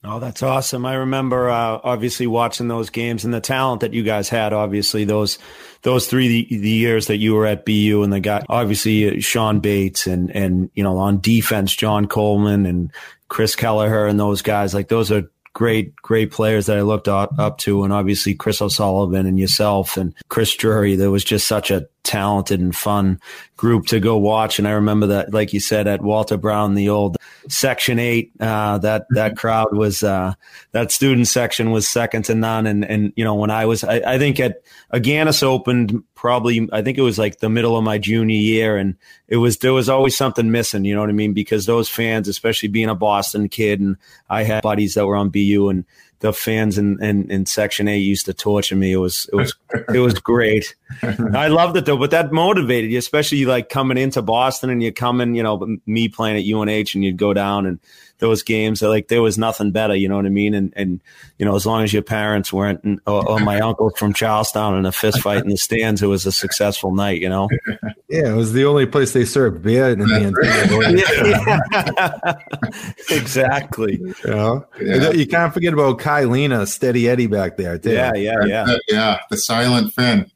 Oh, that's awesome! I remember uh, obviously watching those games and the talent that you guys had. Obviously, those those three the, the years that you were at BU and the guy, obviously uh, Shawn Bates and and you know on defense John Coleman and Chris Kelleher and those guys. Like those are great, great players that I looked up, to, and obviously Chris O'Sullivan and yourself and Chris Drury. There was just such a talented and fun group to go watch. And I remember that, like you said, at Walter Brown, the old Section Eight, uh, that that crowd was uh, that student section was second to none. And and you know when I was, I, I think at Agganis opened probably, I think it was like the middle of my junior year, and it was there was always something missing. You know what I mean? Because those fans, especially being a Boston kid, and I had buddies that were on BU and the fans in, in, in section A used to torture me. It was it was it was great. I loved it though but that motivated you, especially like coming into Boston and you coming, you know, me playing at UNH and you'd go down and those games, like there was nothing better, you know what I mean? And, and, you know, as long as your parents weren't, or, or my uncle from Charlestown in a fist fight in the stands, it was a successful night, you know? Yeah, it was the only place they served beer in the exactly. You, know? yeah. you can't forget about Kaj Linna, Steady Eddie back there, too. Yeah, yeah, yeah. Yeah, the silent Finn.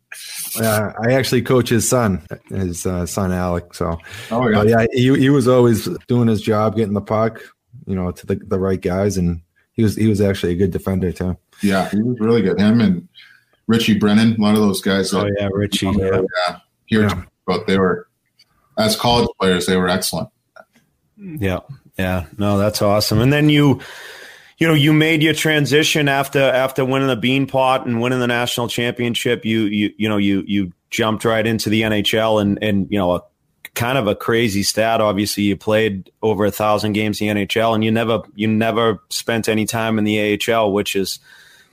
Uh, I actually coach his son, his uh, son Alec. So, oh yeah, yeah, he, he was always doing his job, getting the puck, you know, to the, the right guys, and he was he was actually a good defender too. Yeah, he was really good. Him and Richie Brennan, a lot of those guys. That, oh yeah, Richie. Yeah, yeah. Here, yeah. but they were as college players, they were excellent. Yeah, yeah, no, that's awesome. And then you, you know, you made your transition after after winning the Beanpot and winning the national championship. You you you know you you jumped right into the NHL and and you know a kind of a crazy stat. Obviously, you played over a thousand games in the NHL, and you never you never spent any time in the AHL, which is,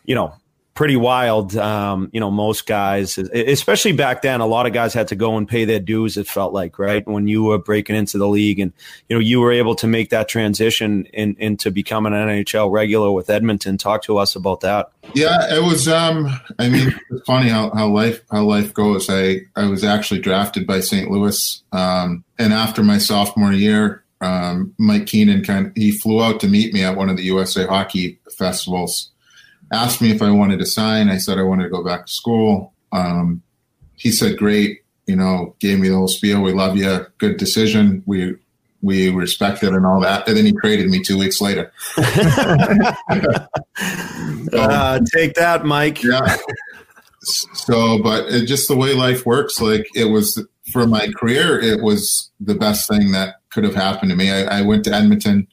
you know, pretty wild. Um, you know, most guys, especially back then, a lot of guys had to go and pay their dues. It felt like right when you were breaking into the league, and you know you were able to make that transition in, into becoming an NHL regular with Edmonton. Talk to us about that. Yeah, it was. Um, I mean, it's funny how, how life how life goes. I I was actually drafted by St. Louis, um, and after my sophomore year, um, Mike Keenan kind of, he flew out to meet me at one of the USA Hockey festivals asked me if I wanted to sign. I said I wanted to go back to school. Um, he said, "Great," you know, gave me the whole spiel. We love you. Good decision. We we respect it and all that. And then he traded me two weeks later. uh, take that, Mike. Yeah. So, but it, just the way life works, like it was for my career, it was the best thing that could have happened to me. I, I went to Edmonton.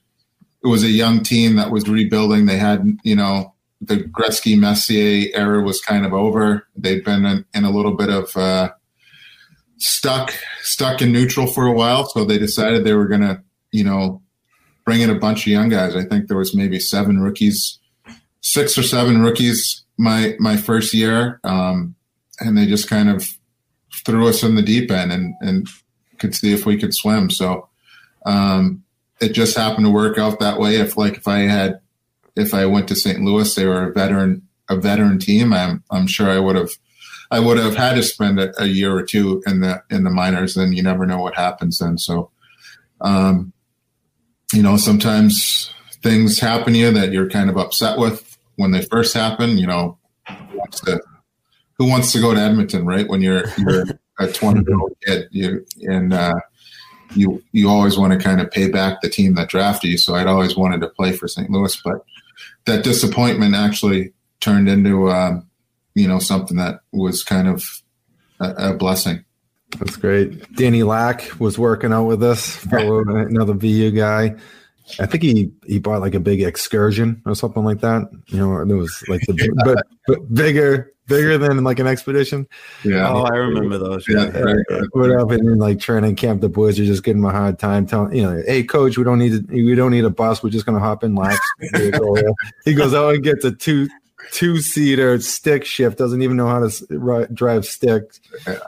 It was a young team that was rebuilding. They had, you know, the Gretzky Messier era was kind of over. They'd been in, in a little bit of uh, stuck stuck in neutral for a while, so they decided they were going to, you know, bring in a bunch of young guys. I think there was maybe seven rookies, six or seven rookies my my first year, um, and they just kind of threw us in the deep end and and could see if we could swim. So um, it just happened to work out that way. If like if I had if I went to St. Louis, they were a veteran a veteran team. I'm I'm sure I would have I would have had to spend a, a year or two in the in the minors, and you never know what happens then. So, um, you know, sometimes things happen to you that you're kind of upset with when they first happen. You know, who wants to, who wants to go to Edmonton, right? When you're you're a 20 year old kid, you and uh, you you always want to kind of pay back the team that drafted you. So I'd always wanted to play for St. Louis, but that disappointment actually turned into um, you know something that was kind of a, a, blessing. That's great. Danny Lack was working out with us, fellow another BU guy. I think he he bought like a big excursion or something like that. You know, it was like the but, but bigger bigger than like an expedition. Yeah. Oh, I remember those. Yeah. What up in like training camp, the boys are just giving him a hard time, telling you know, hey coach, we don't need to, we don't need a bus. We're just gonna hop in laps. he goes oh, out and gets a two two seater stick shift. Doesn't even know how to drive sticks.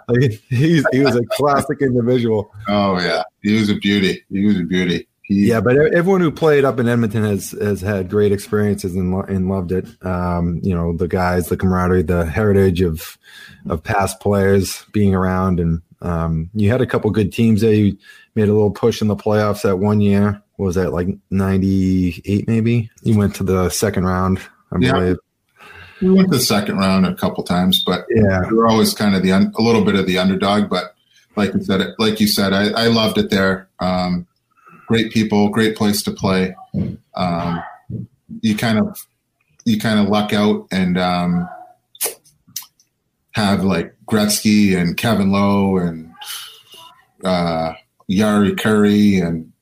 Like he's he was a classic individual. Oh yeah, he was a beauty. He was a beauty yeah, but everyone who played up in Edmonton has has had great experiences and and loved it. Um, you know, the guys, the camaraderie, the heritage of of past players being around, and um, you had a couple good teams there. You made a little push in the playoffs that one year. What was that like ninety eight? Maybe you went to the second round. I yeah. believe. We went to the second round a couple times, but yeah, we were always kind of the un- a little bit of the underdog. But like you said, like you said, I, I loved it there. Um, great people, great place to play. Um, you kind of you kind of luck out and um, have like Gretzky and Kevin Lowe and uh, Jari Kurri and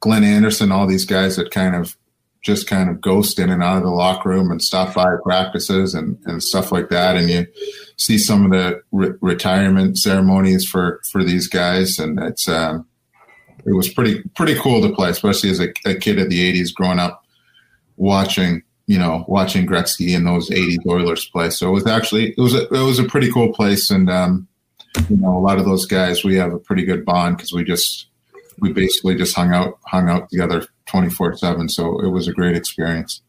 Glenn Anderson, all these guys that kind of just kind of ghost in and out of the locker room and stop by practices and, and stuff like that. And you see some of the re- retirement ceremonies for, for these guys. And it's, um, it was pretty pretty cool to play, especially as a, a kid of the '80s, growing up watching you know watching Gretzky and those '80s Oilers play. So it was actually it was a, it was a pretty cool place, and um, you know, a lot of those guys, we have a pretty good bond because we just we basically just hung out hung out together twenty four seven. So it was a great experience.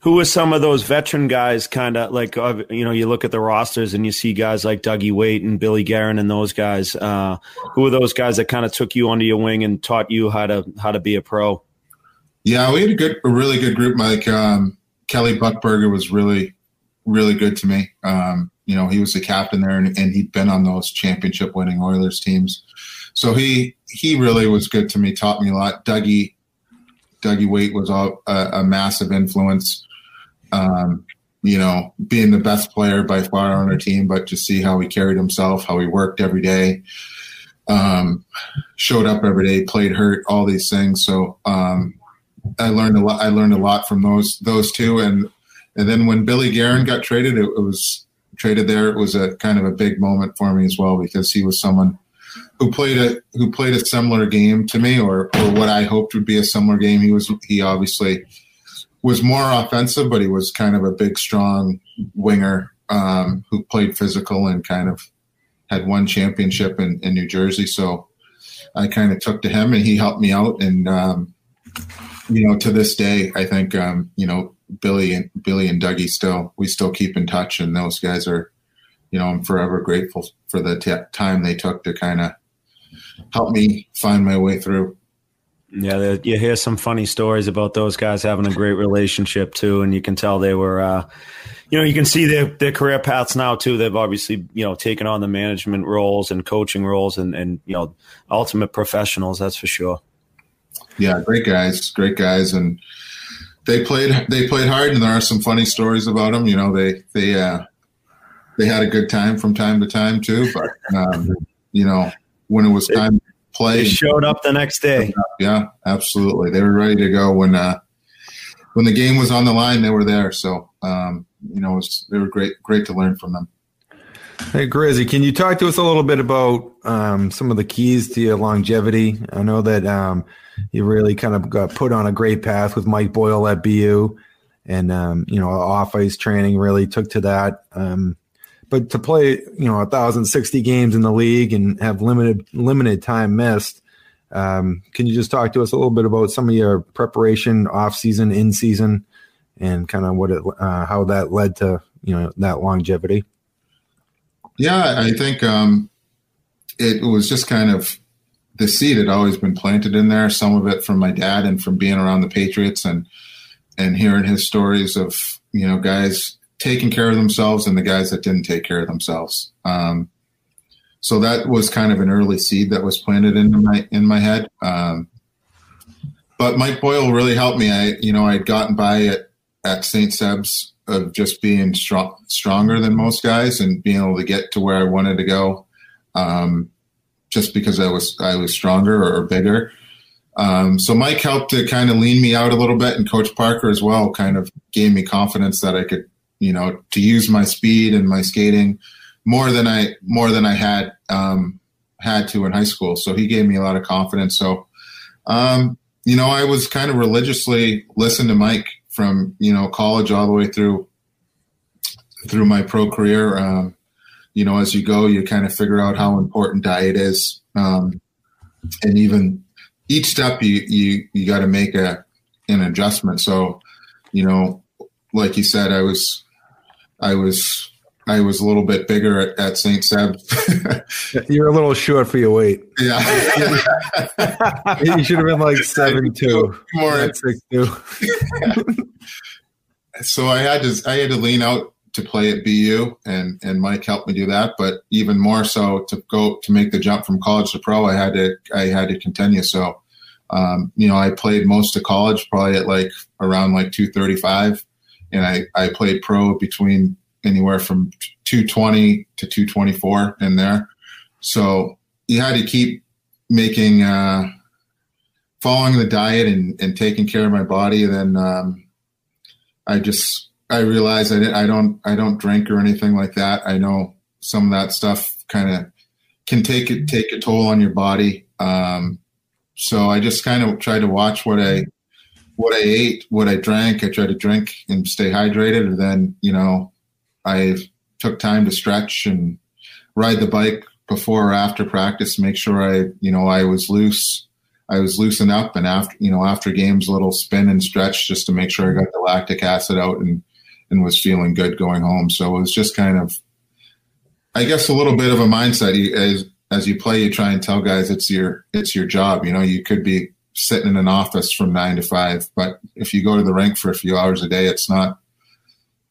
Who are some of those veteran guys? Kind of like you know, you look at the rosters and you see guys like Dougie Weight and Billy Guerin and those guys. Uh, who are those guys that kind of took you under your wing and taught you how to how to be a pro? Yeah, we had a good, a really good group. Like um, Kelly Buchberger was really, really good to me. Um, you know, he was the captain there, and, and he'd been on those championship winning Oilers teams. So he he really was good to me. Taught me a lot. Dougie Dougie Weight was a, a, massive influence. Um, you know, being the best player by far on our team, but to see how he carried himself, how he worked every day, um, showed up every day, played hurt, all these things. So um, I learned a lot. I learned a lot from those those two, and and then when Billy Guerin got traded, it, it was traded there. It was a kind of a big moment for me as well because he was someone who played a who played a similar game to me, or or what I hoped would be a similar game. He was he obviously was more offensive, but he was kind of a big, strong winger um, who played physical and kind of had one championship in, in New Jersey. So I kind of took to him, and he helped me out. And um, you know, to this day, I think um, you know Billy and Billy and Dougie still we still keep in touch, and those guys are, you know, I'm forever grateful for the t- time they took to kind of help me find my way through. Yeah, you hear some funny stories about those guys having a great relationship too, and you can tell they were, uh, you know, you can see their their career paths now too. They've obviously, you know, taken on the management roles and coaching roles, and and you know, ultimate professionals. That's for sure. Yeah, great guys, great guys, and they played they played hard, and there are some funny stories about them. You know, they they uh, they had a good time from time to time too, but um, you know, when it was time to play. They showed up the next day. Yeah, absolutely. They were ready to go when uh, when the game was on the line. They were there. So um, you know, it was, they were great. Great to learn from them. Hey, Grizzy, can you talk to us a little bit about um, some of the keys to your longevity? I know that um, you really kind of got put on a great path with Mike Boyle at BU, and um, you know, off ice training really took to that. Um, but to play, you know, 1,060 games in the league and have limited limited time missed, um, can you just talk to us a little bit about some of your preparation, off season, in season, and kind of what it, uh, how that led to you know that longevity? Yeah, I think um, it was just kind of the seed had always been planted in there. Some of it from my dad and from being around the Patriots and and hearing his stories of you know guys taking care of themselves and the guys that didn't take care of themselves. Um, so that was kind of an early seed that was planted into my in my head. Um, but Mike Boyle really helped me. I you know I had gotten by at at St. Seb's of just being strong, stronger than most guys and being able to get to where I wanted to go, um, just because I was I was stronger or, or bigger. Um, so Mike helped to kind of lean me out a little bit, and Coach Parker as well kind of gave me confidence that I could you know, to use my speed and my skating more than I more than I had um, had to in high school. So he gave me a lot of confidence. So, um, you know, I was kind of religiously listen to Mike from you know college all the way through through my pro career. Um, you know, as you go, you kind of figure out how important diet is, um, and even each step you you you got to make a an adjustment. So, you know, like you said, I was I was I was a little bit bigger at, at St. Seb. You're a little short for your weight. Yeah. you should have been like seven two. More six two. so I had to I had to lean out to play at BU and and Mike helped me do that. But even more so to go to make the jump from college to pro, I had to I had to continue. So um, you know, I played most of college probably at like around like two thirty five and I, I played pro between anywhere from 220 to 224 in there. So you had to keep making, uh, following the diet and, and taking care of my body. And then um, I just, I realized I, I don't, I don't drink or anything like that. I know some of that stuff kind of can take it, take a toll on your body. Um, so I just kind of tried to watch what I, what I ate, what I drank. I tried to drink and stay hydrated, and then you know, I took time to stretch and ride the bike before or after practice, make sure I, you know, I was loose. I was loosened up and after, you know, after games, a little spin and stretch just to make sure I got the lactic acid out and, and was feeling good going home. So it was just kind of, I guess, a little bit of a mindset. You, as, as you play, you try and tell guys it's your, it's your job. You know, you could be sitting in an office from nine to five, but if you go to the rink for a few hours a day, it's not,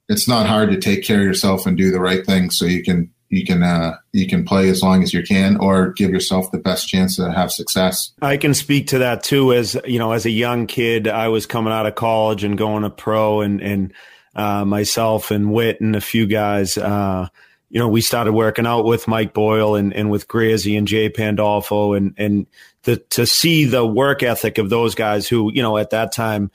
it's not hard to take care of yourself and do the right thing so you can you can uh, you can play as long as you can or give yourself the best chance to have success. I can speak to that too. As you know, as a young kid, I was coming out of college and going to pro, and and uh, myself and Whit and a few guys. Uh, you know, we started working out with Mike Boyle and, and with Grazie and Jay Pandolfo and and the, to see the work ethic of those guys who you know at that time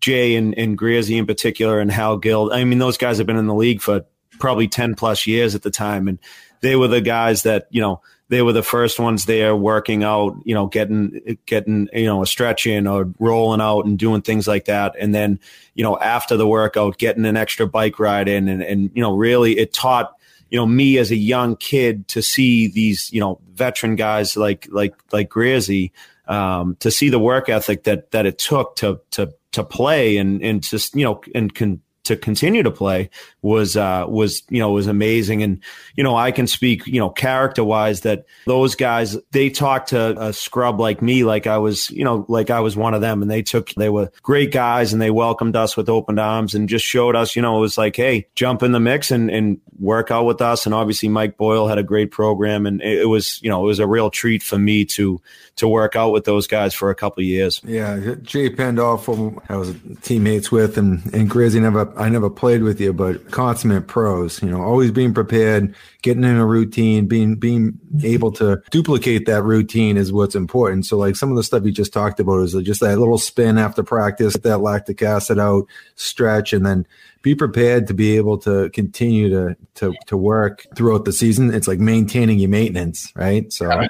Jay and, and Grazie in particular and Hal Gill. I mean, those guys have been in the league for probably 10 plus years at the time. And they were the guys that, you know, they were the first ones there working out, you know, getting, getting, you know, a stretch in or rolling out and doing things like that. And then, you know, after the workout, getting an extra bike ride in and, and, you know, really it taught, you know, me as a young kid to see these, you know, veteran guys like, like, like Grazie, um, to see the work ethic that, that it took to, to, to play and, and just, you know, and can, to continue to play was uh, was you know was amazing. And you know I can speak you know character wise that those guys they talked to a scrub like me like I was you know like I was one of them, and they took they were great guys and they welcomed us with open arms and just showed us you know it was like hey jump in the mix and and work out with us. And obviously Mike Boyle had a great program, and it, it was you know it was a real treat for me to to work out with those guys for a couple years. Yeah, Jay Pandolfo, I was teammates with, and and Grazie never I never played with you, but consummate pros. You know, always being prepared, getting in a routine, being being able to duplicate that routine is what's important. So, like some of the stuff you just talked about is just that little spin after practice, that lactic acid out, stretch, and then be prepared to be able to continue to to to work throughout the season. It's like maintaining your maintenance, right? So. Yeah.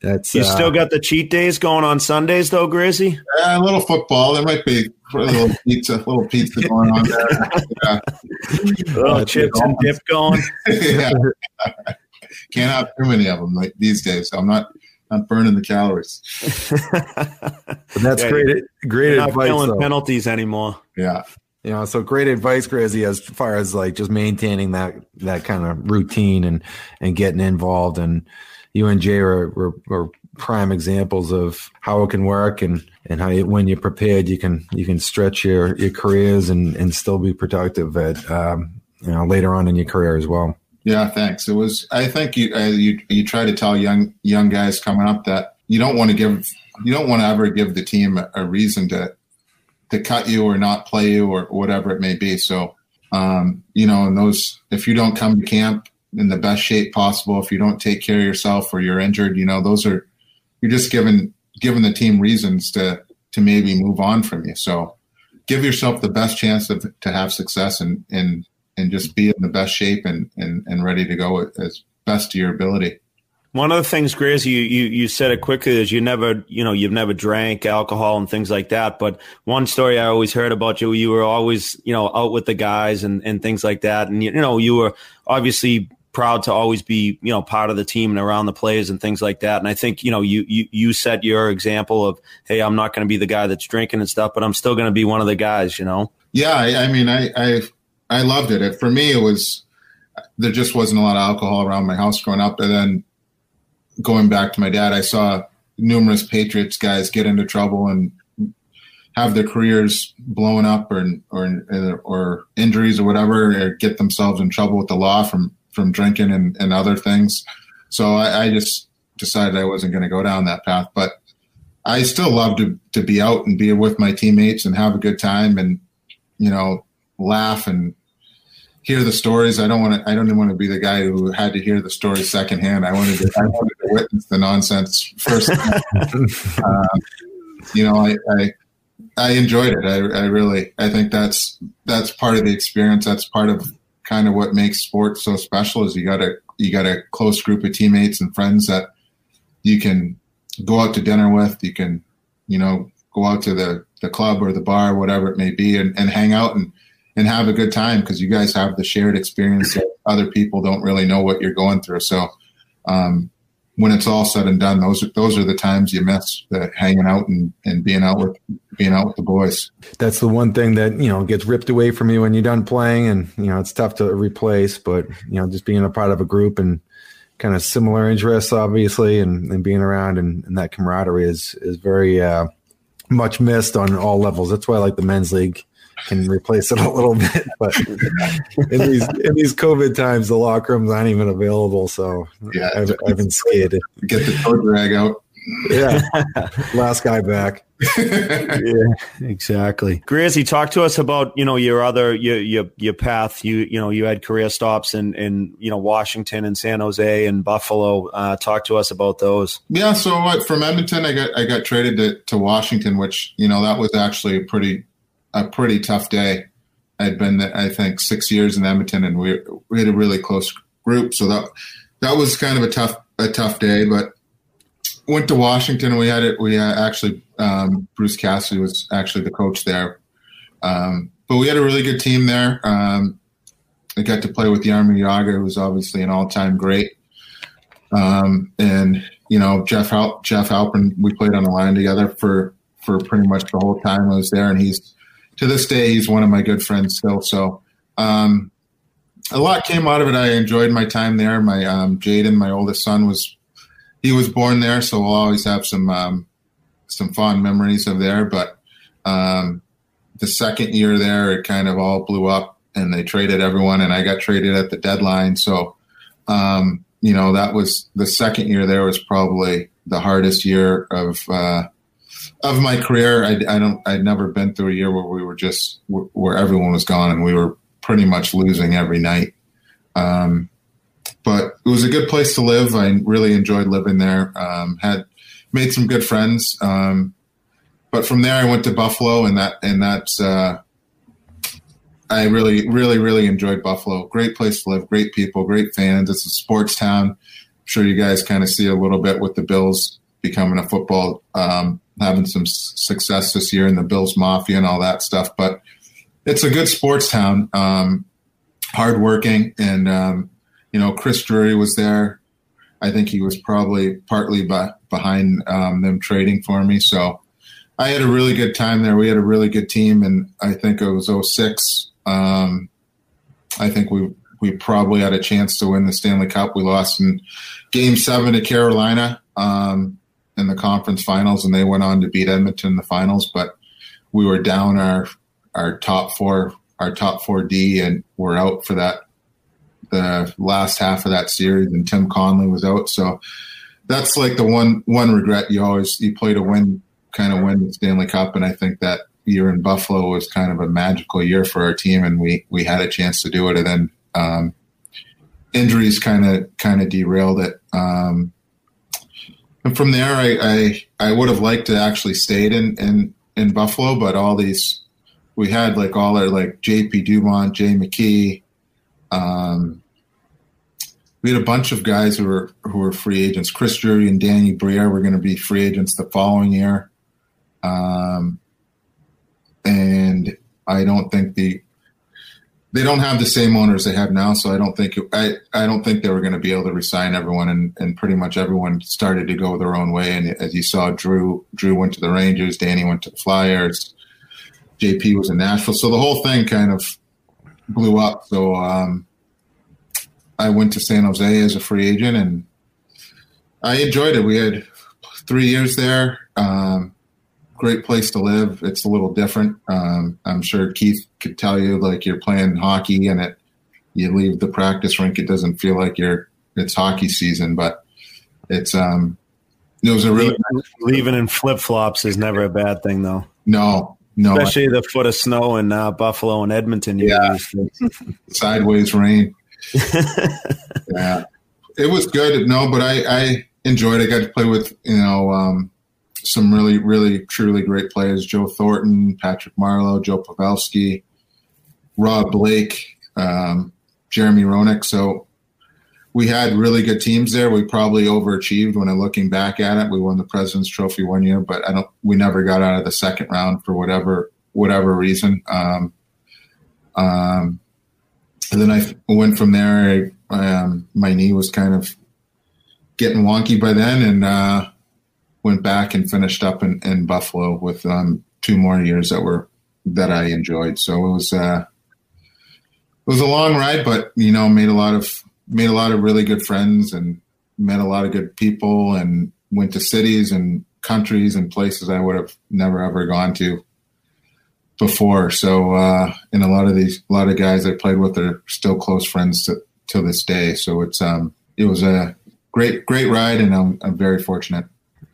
That's you uh, still got the cheat days going on Sundays though, Grizzy. Yeah, a little football. There might be a little pizza, a little pizza going on there. Yeah. little chips and dip going. yeah. Can't have too many of them like these days. So I'm not not burning the calories. that's yeah, great. Great not advice. Not penalties anymore. Yeah. You know, so great advice, Grazie, as far as like just maintaining that that kind of routine and and getting involved. And you and Jay are, were, were prime examples of how it can work and and how you, when you're prepared you can you can stretch your your careers and and still be productive at um, you know later on in your career as well. Yeah thanks. It was i think you uh, you you try to tell young young guys coming up that you don't want to give you don't want to ever give the team a reason to to cut you or not play you or whatever it may be so um, you know and those if you don't come to camp in the best shape possible. If you don't take care of yourself or you're injured, you know, those are you're just giving giving the team reasons to to maybe move on from you. So give yourself the best chance of, to have success and and and just be in the best shape and and, and ready to go as best to your ability. One of the things, Grizz, you, you, you said it quickly is you never, you know, you've never drank alcohol and things like that. But one story I always heard about you, you were always, you know, out with the guys and, and things like that. And, you, you know, you were obviously proud to always be you know part of the team and around the players and things like that. And I think you know you you you set your example of hey, I'm not going to be the guy that's drinking and stuff, but I'm still going to be one of the guys. You know. Yeah, I, I mean, I, I I loved it. For me, it was there just wasn't a lot of alcohol around my house growing up, and then going back to my dad, I saw numerous Patriots guys get into trouble and have their careers blown up or or or injuries or whatever, or get themselves in trouble with the law from from drinking and, and other things. So I, I just decided I wasn't going to go down that path. But I still love to to be out and be with my teammates and have a good time and you know laugh and hear the stories. I don't want to. I don't even want to be the guy who had to hear the stories secondhand. I wanted to. I wanted to witness the nonsense first. uh, you know, I, I I enjoyed it. I, I really. I think that's that's part of the experience. That's part of kind of what makes sports so special is you got a you got a close group of teammates and friends that you can go out to dinner with. You can, you know, go out to the, the club or the bar, whatever it may be, and, and hang out and, and have a good time because you guys have the shared experience that other people don't really know what you're going through. So, um, when it's all said and done, those are those are the times you miss the hanging out and, and being out with being out with the boys. That's the one thing that you know gets ripped away from you when you're done playing, and you know it's tough to replace. But you know, just being a part of a group and kind of similar interests, obviously, and, and being around and, and that camaraderie is is very uh, much missed on all levels. That's why I like the men's league can replace it a little bit. But in these in these COVID times, the locker rooms aren't even available. So yeah, I've, I've been scared. Get the toe drag out. Yeah, last guy back. yeah, exactly. Grizzy, talk to us about you know your other your your your path. You you know you had career stops in in you know Washington and San Jose and Buffalo. Uh, talk to us about those. Yeah, so uh, from Edmonton, I got I got traded to, to Washington, which you know that was actually a pretty a pretty tough day. I'd been, I think, six years in Edmonton, and we, we had a really close group. So that that was kind of a tough a tough day. But went to Washington. And we had it. We actually um, Bruce Cassidy was actually the coach there. Um, but we had a really good team there. Um, I got to play with Jaromir Jagr, who was obviously an all time great. Um, and you know Jeff Hal- Jeff Halpern, we played on the line together for for pretty much the whole time I was there, and he's to this day, he's one of my good friends still. So, um, a lot came out of it. I enjoyed my time there. My um, Jaden, my oldest son, was he was born there, so we'll always have some um, some fond memories of there. But um, the second year there, it kind of all blew up, and they traded everyone, and I got traded at the deadline. So, um, you know, that was the second year there was probably the hardest year of uh, of my career, I, I, don't. I'd never been through a year where we were just where everyone was gone and we were pretty much losing every night. Um, but it was a good place to live. I really enjoyed living there. Um, had made some good friends. Um, but from there, I went to Buffalo, and that and that's uh, I really, really, really enjoyed Buffalo. Great place to live. Great people. Great fans. It's a sports town. I'm sure you guys kind of see a little bit with the Bills becoming a football um, having some success this year in the Bills Mafia and all that stuff. But it's a good sports town, um, hardworking, and um, you know Chris Drury was there. I think he was probably partly by, behind um, them trading for me. So I had a really good time there. We had a really good team, and I think it was 06. Um, I think we we probably had a chance to win the Stanley Cup. We lost in Game Seven to Carolina. Um, in the conference finals, and they went on to beat Edmonton in the finals. But we were down our our top four our top four D, and we're out for that the last half of that series, and Tim Connolly was out. So that's like the one one regret. You always you play to win, kind of win the Stanley Cup, and I think that year in Buffalo was kind of a magical year for our team, and we we had a chance to do it, and then. Um, injuries kind of kind of derailed it. Um, and from there, I, I, I would have liked to actually stayed in, in, in Buffalo, but all these, we had like all our like JP Dumont, Jay McKee, um, we had a bunch of guys who were who were free agents. Chris Drury and Danny Briere were going to be free agents the following year, um, and I don't think the they don't have the same owners they have now, so I don't think I I don't think they were going to be able to resign everyone, and, and pretty much everyone started to go their own way. And as you saw, Drew Drew went to the Rangers, Danny went to the Flyers, JP was in Nashville, so the whole thing kind of blew up. So um, I went to San Jose as a free agent, and I enjoyed it. We had three years there. Um, great place to live. It's a little different. Um, I'm sure Keith could tell you, like you're playing hockey and it, you leave the practice rink, it doesn't feel like you're it's hockey season, but it's um, it was a really leaving in flip flops is never a bad thing though. No, no, especially the foot of snow in uh, Buffalo and Edmonton. Yeah, sideways rain. yeah, it was good. No, but I I enjoyed. it. I got to play with you know. Um, some really, really, truly great players: Joe Thornton, Patrick Marleau, Joe Pavelski, Rob Blake, um, Jeremy Roenick. So we had really good teams there. We probably overachieved when I'm looking back at it. We won the President's Trophy one year, but I don't. We never got out of the second round for whatever whatever reason. Um, Um, and then I went from there. I, um, my knee was kind of getting wonky by then, and uh, went back and finished up in, in Buffalo with um, two more years that were that I enjoyed. So it was uh, it was a long ride, but you know, made a lot of made a lot of really good friends and met a lot of good people, and went to cities and countries and places I would have never ever gone to before. So, uh, and a lot of these, a lot of guys I played with are still close friends to, to this day. So it's, um, it was a great, great ride and I'm, I'm very fortunate.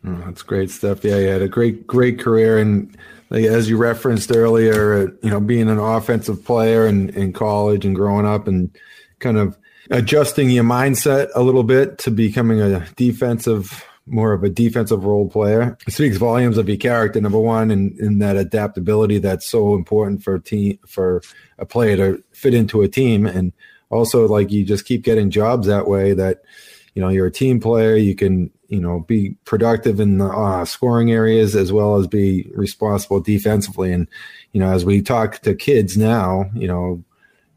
Oh, that's great stuff. Yeah. You had a great, great career. And like, as you referenced earlier, you know, being an offensive player in, in college and growing up and kind of adjusting your mindset a little bit to becoming a defensive more of a defensive role player. It speaks volumes of your character, number one, and in that adaptability that's so important for a team for a player to fit into a team. And also like you just keep getting jobs that way that, you know, you're a team player, you can, you know, be productive in the uh, scoring areas as well as be responsible defensively. And, you know, as we talk to kids now, you know,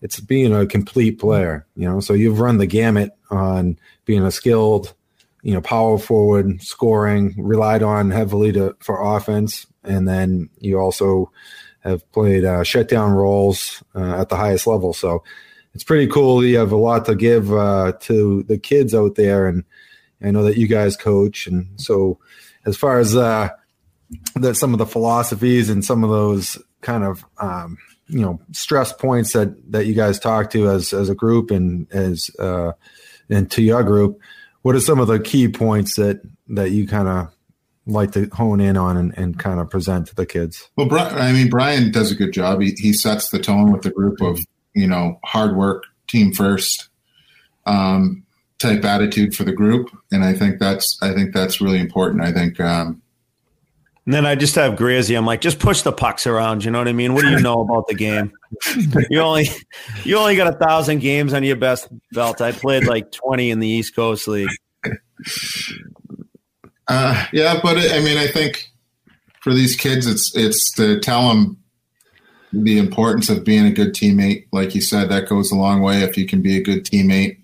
it's being a complete player, you know, so you've run the gamut on being a skilled, you know, power forward, scoring, relied on heavily to for offense, and then you also have played uh, shutdown roles uh, at the highest level. So it's pretty cool. You have a lot to give uh, to the kids out there, and I know that you guys coach. And so, as far as uh, that, some of the philosophies and some of those kind of um, you know stress points that that you guys talk to as as a group and as uh, and to your group what are some of the key points that that you kind of like to hone in on and, and kind of present to the kids? Well, I mean, Brian does a good job. He, he sets the tone with the group of, you know, hard work, team first, um, type attitude for the group. And I think that's, I think that's really important. I think, um, and then I just have Grazy. I'm like, just push the pucks around. You know what I mean? What do you know about the game? you only you only got a thousand games on your best belt. I played like 20 in the East Coast League. Uh, yeah, but it, I mean, I think for these kids, it's it's to tell them the importance of being a good teammate. Like you said, that goes a long way if you can be a good teammate.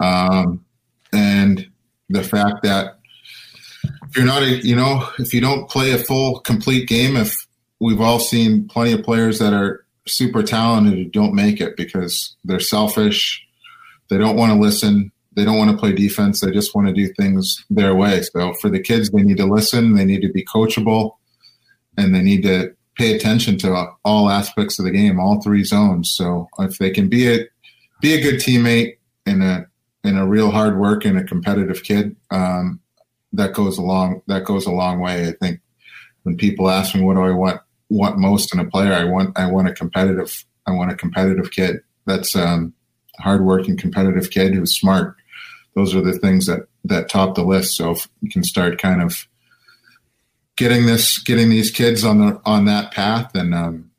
Um, and the fact that if you're not a, you know, if you don't play a full, complete game, if we've all seen plenty of players that are super talented who don't make it because they're selfish, they don't want to listen, they don't want to play defense, they just want to do things their way. So for the kids, they need to listen, they need to be coachable, and they need to pay attention to all aspects of the game, all three zones. So if they can be a be a good teammate and a and a real hard work and a competitive kid, um, that goes a long that goes a long way. I think when people ask me what do I want want most in a player, I want I want a competitive I want a competitive kid. That's a um, hardworking, competitive kid who's smart. Those are the things that that top the list. So if you can start kind of getting this, getting these kids on the on that path, and um,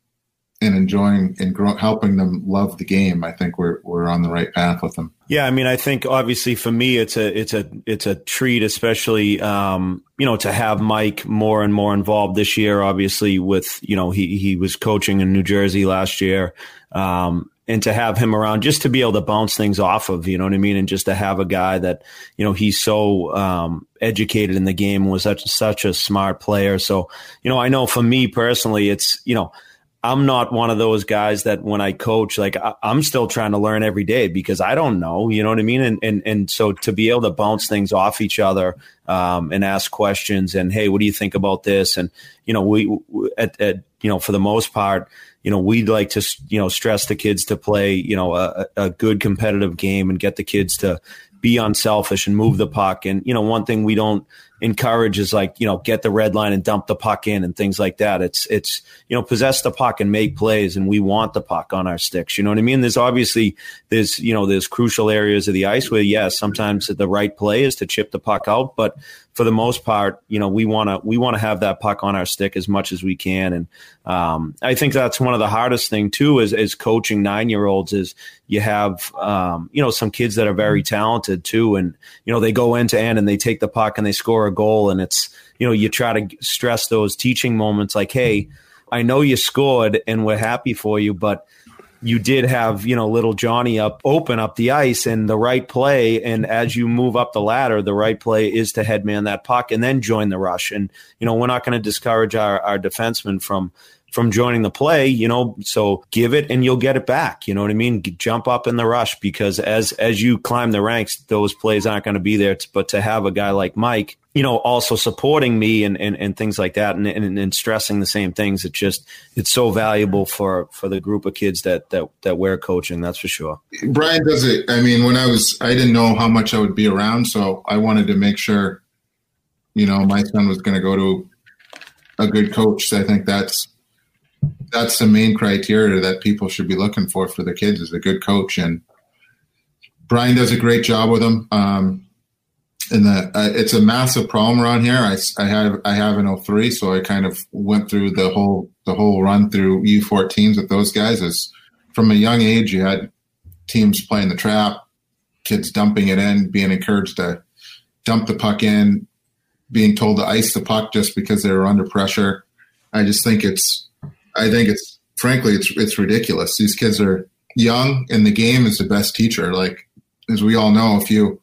and enjoying and grow, helping them love the game, I think we're we're on the right path with them. Yeah, I mean, I think obviously for me, it's a it's a it's a treat, especially um, you know to have Mike more and more involved this year. Obviously, with you know he he was coaching in New Jersey last year, um, and to have him around just to be able to bounce things off of, you know what I mean, and just to have a guy that you know he's so um, educated in the game and was such such a smart player. So you know, I know for me personally, it's you know I'm not one of those guys that when I coach, like I, am still trying to learn every day because I don't know, you know what I mean? And, and, and so to be able to bounce things off each other, um, and ask questions and, Hey, what do you think about this? And, you know, we, at, at, you know, for the most part, you know, we'd like to, you know, stress the kids to play, you know, a, a good competitive game and get the kids to be unselfish and move the puck. And, you know, one thing we don't, encourage is like you know get the red line and dump the puck in and things like that. It's it's you know possess the puck and make plays, and we want the puck on our sticks. You know what I mean? There's obviously there's you know there's crucial areas of the ice where yes, sometimes the right play is to chip the puck out, but for the most part, you know, we want to we want to have that puck on our stick as much as we can, and um, I think that's one of the hardest thing too is is coaching nine year olds is you have um, you know some kids that are very talented too, and you know they go end to end and they take the puck and they score a goal, and it's you know you try to stress those teaching moments like, hey, I know you scored and we're happy for you, but you did have you know little Johnny up open up the ice and the right play and as you move up the ladder the right play is to headman that puck and then join the rush and you know we're not going to discourage our, our defensemen from from joining the play, you know, so give it and you'll get it back. You know what I mean? Jump up in the rush because as as you climb the ranks, those plays aren't going to be there. But to have a guy like Mike, you know, also supporting me and, and, and things like that and, and, and stressing the same things, it just it's so valuable for for the group of kids that that that we're coaching, that's for sure. Brian does it. I mean, when I was I didn't know how much I would be around, so I wanted to make sure, you know, my son was gonna go to a good coach. So I think that's that's the main criteria that people should be looking for for the kids is a good coach and Brian does a great job with them. Um, and uh, it's a massive problem around here. I, I have I have an 03, so I kind of went through the whole the whole run through U14s with those guys. As from a young age, you had teams playing the trap, kids dumping it in, being encouraged to dump the puck in, being told to ice the puck just because they were under pressure. I just think it's I think it's frankly it's it's ridiculous. These kids are young, and the game is the best teacher. Like as we all know, if you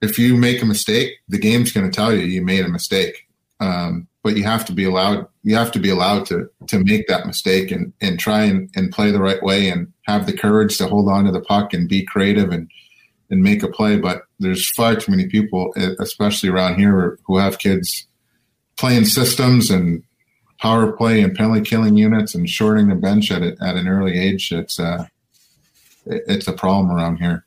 if you make a mistake, the game's going to tell you you made a mistake. Um, but you have to be allowed you have to be allowed to to make that mistake and and try and, and play the right way and have the courage to hold on to the puck and be creative and and make a play. But there's far too many people, especially around here, who have kids playing systems and power play and penalty killing units and shorting the bench at at an early age. It's uh, it's a problem around here.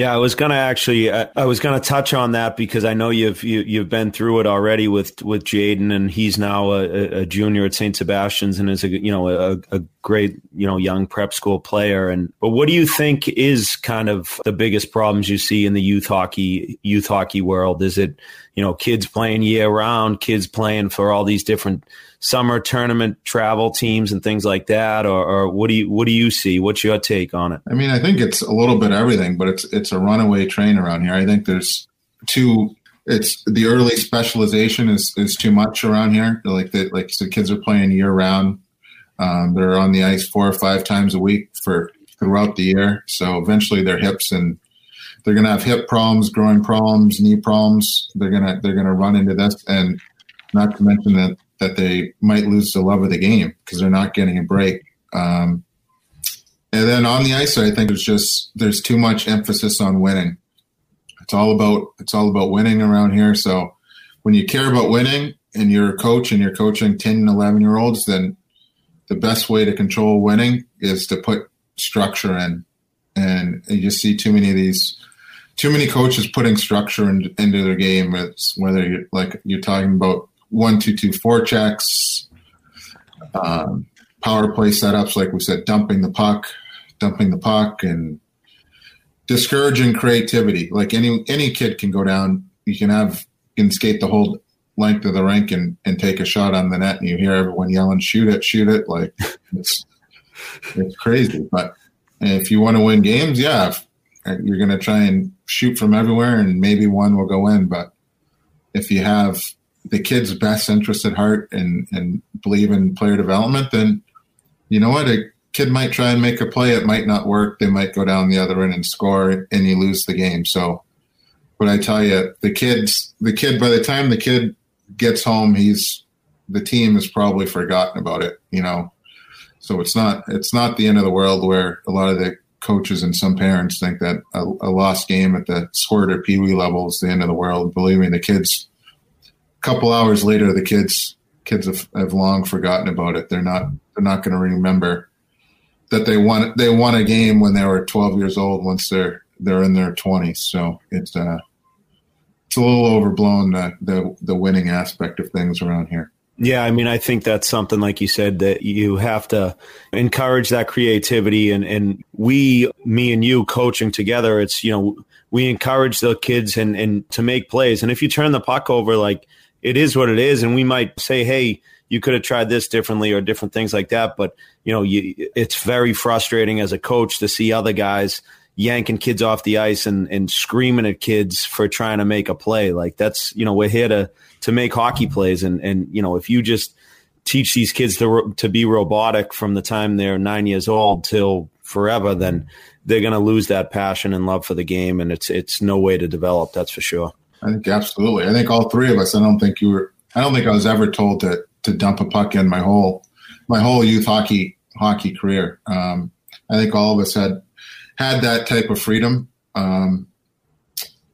Yeah, I was gonna actually, I, I was gonna touch on that because I know you've you, have you have been through it already with with Jaden, and he's now a, a junior at St. Sebastian's and is a you know a, a, great you know young prep school player. And but what do you think is kind of the biggest problems you see in the youth hockey youth hockey world? Is it you know kids playing year round, kids playing for all these different summer tournament travel teams and things like that, or, or, what do you what do you see? What's your take on it? I mean, I think it's a little bit everything, but it's it's a runaway train around here. I think there's two it's the early specialization is is too much around here. Like that, like the kids are playing year round. Um, they're on the ice four or five times a week for throughout the year. So eventually, their hips and they're going to have hip problems, growing problems, knee problems. They're gonna they're gonna run into this, and not to mention that that they might lose the love of the game because they're not getting a break. Um, and then on the ice, I think there's just there's too much emphasis on winning. It's all about it's all about winning around here. So when you care about winning and you're a coach and you're coaching 10 and 11 year olds, then the best way to control winning is to put structure in. And you just see too many of these, too many coaches putting structure in, into their game. It's whether you're like you're talking about one two two four checks, um, power play setups, like we said, dumping the puck, dumping the puck, and discouraging creativity. Like any any kid can go down. You can have can skate the whole length of the rink and, and take a shot on the net, and you hear everyone yelling, "Shoot it, shoot it!" Like it's it's crazy. But if you want to win games, yeah, you're going to try and shoot from everywhere, and maybe one will go in. But if you have the kid's best interest at heart and and believe in player development, then you know what a kid might try and make a play. It might not work. They might go down the other end and score, and you lose the game. So, but I tell you, the kids, the kid, by the time the kid gets home, he's the team has probably forgotten about it. You know, so it's not it's not the end of the world where a lot of the coaches and some parents think that a, a lost game at the squirt or pee wee level is the end of the world. Believe me, the kids couple hours later, the kids kids have, have long forgotten about it. They're not they're not going to remember that they won they won a game when they were 12 years old. Once they're they're in their 20s, so it's uh it's a little overblown the the, the winning aspect of things around here. Yeah, I mean, I think that's something like you said that you have to encourage that creativity, and and we, me and you, coaching together. It's you know we encourage the kids and and to make plays, and if you turn the puck over, like it is what it is, and we might say, hey, you could have tried this differently or different things like that. But you know, you, it's very frustrating as a coach to see other guys yanking kids off the ice and, and screaming at kids for trying to make a play. Like that's you know, we're here to to make hockey plays, and and you know, if you just teach these kids to to be robotic from the time they're nine years old till forever, then they're going to lose that passion and love for the game, and it's it's no way to develop. That's for sure. I think absolutely. I think all three of us. I don't think you were. I don't think I was ever told to to dump a puck in my whole my whole youth hockey hockey career. Um, I think all of us had had that type of freedom, um,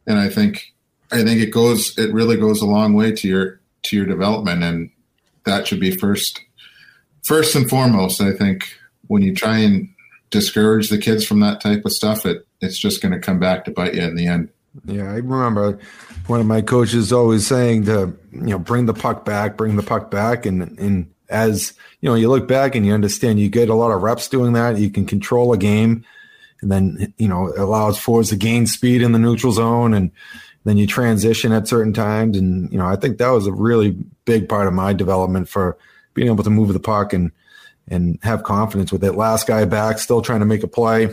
and I think I think it goes. It really goes a long way to your to your development, and that should be first first and foremost. I think when you try and discourage the kids from that type of stuff, it it's just going to come back to bite you in the end. Yeah, I remember one of my coaches always saying to you know bring the puck back, bring the puck back, and and as you know you look back and you understand you get a lot of reps doing that, you can control a game, and then you know it allows forwards to gain speed in the neutral zone, and then you transition at certain times, and you know I think that was a really big part of my development for being able to move the puck and and have confidence with it. Last guy back, still trying to make a play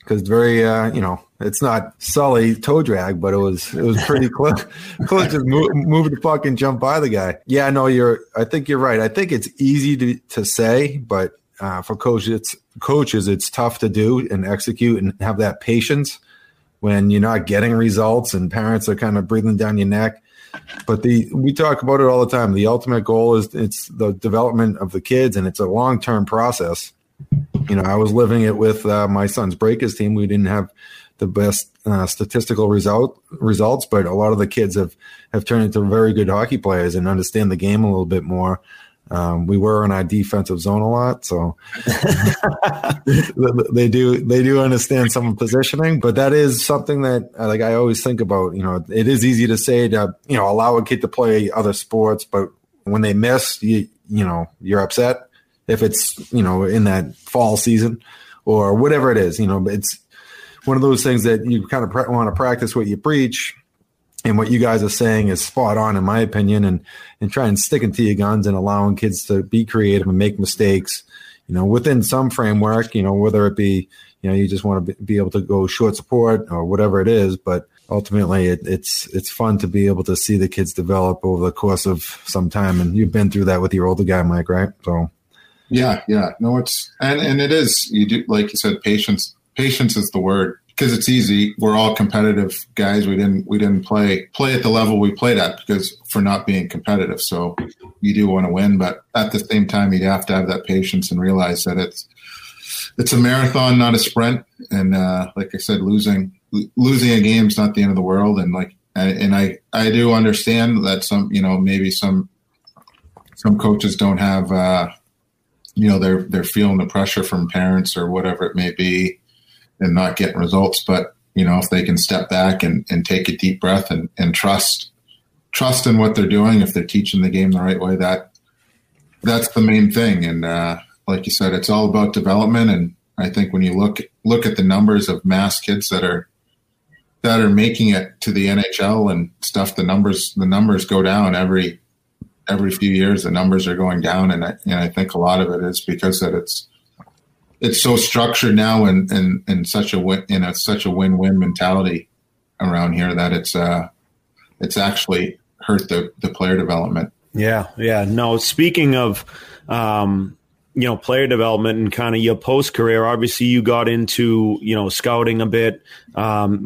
because very uh, you know it's not Sully toe drag, but it was it was pretty close. close just move, move the puck and jump by the guy. Yeah, no, you're. I think you're right. I think it's easy to to say, but uh, for coaches, it's coaches, it's tough to do and execute and have that patience when you're not getting results and parents are kind of breathing down your neck. But the we talk about it all the time. The ultimate goal is it's the development of the kids, and it's a long term process. You know, I was living it with uh, my son's breakers team. We didn't have the best uh, statistical result results, but a lot of the kids have have turned into very good hockey players and understand the game a little bit more. Um, we were in our defensive zone a lot, so they do they do understand some positioning. But that is something that uh, like I always think about. You know, it is easy to say to you know allow a kid to play other sports, but when they miss, you you know you're upset if it's you know in that fall season or whatever it is. You know, it's one of those things that you kind of want to practice what you preach and what you guys are saying is spot on in my opinion and and try and sticking to your guns and allowing kids to be creative and make mistakes you know within some framework you know whether it be you know you just want to be able to go short support or whatever it is but ultimately it, it's it's fun to be able to see the kids develop over the course of some time and you've been through that with your older guy mike right? So yeah yeah. No it's and and it is you do like you said patience patience is the word because it's easy. We're all competitive guys. We didn't we didn't play play at the level we played at because for not being competitive. So you do want to win, but at the same time, you have to have that patience and realize that it's it's a marathon, not a sprint. And uh, like I said, losing losing a game is not the end of the world. And like and I I do understand that some you know maybe some some coaches don't have uh, you know they're they're feeling the pressure from parents or whatever it may be and not getting results. But you know, if they can step back and, and take a deep breath and, and trust trust in what they're doing, if they're teaching the game the right way, that that's the main thing. And uh, like you said, it's all about development. And I think when you look look at the numbers of mass kids that are that are making it to the NHL and stuff, the numbers the numbers go down every every few years. The numbers are going down, and I, and I think a lot of it is because that it's it's so structured now and and and such a win, in a such a win-win mentality around here that it's uh it's actually hurt the the player development. Yeah, yeah. No, speaking of um you know player development and kind of your post career obviously you got into you know scouting a bit um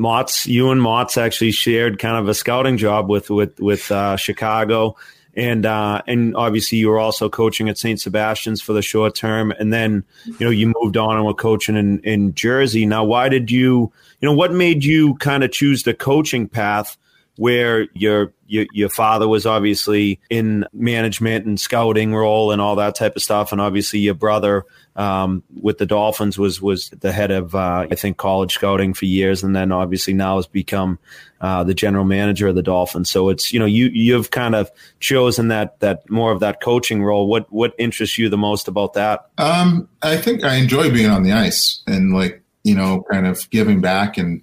you and Mott's actually shared kind of a scouting job with with with uh chicago and uh, and obviously you were also coaching at St. Sebastian's for the short term, and then you know you moved on and were coaching in in Jersey. Now, why did you you know what made you kind of choose the coaching path? Where your, your your father was obviously in management and scouting role and all that type of stuff, and obviously your brother um, with the Dolphins was was the head of uh, I think college scouting for years, and then obviously now has become uh, the general manager of the Dolphins. So it's you know you you've kind of chosen that that more of that coaching role. What what interests you the most about that? Um, I think I enjoy being on the ice and like you know kind of giving back and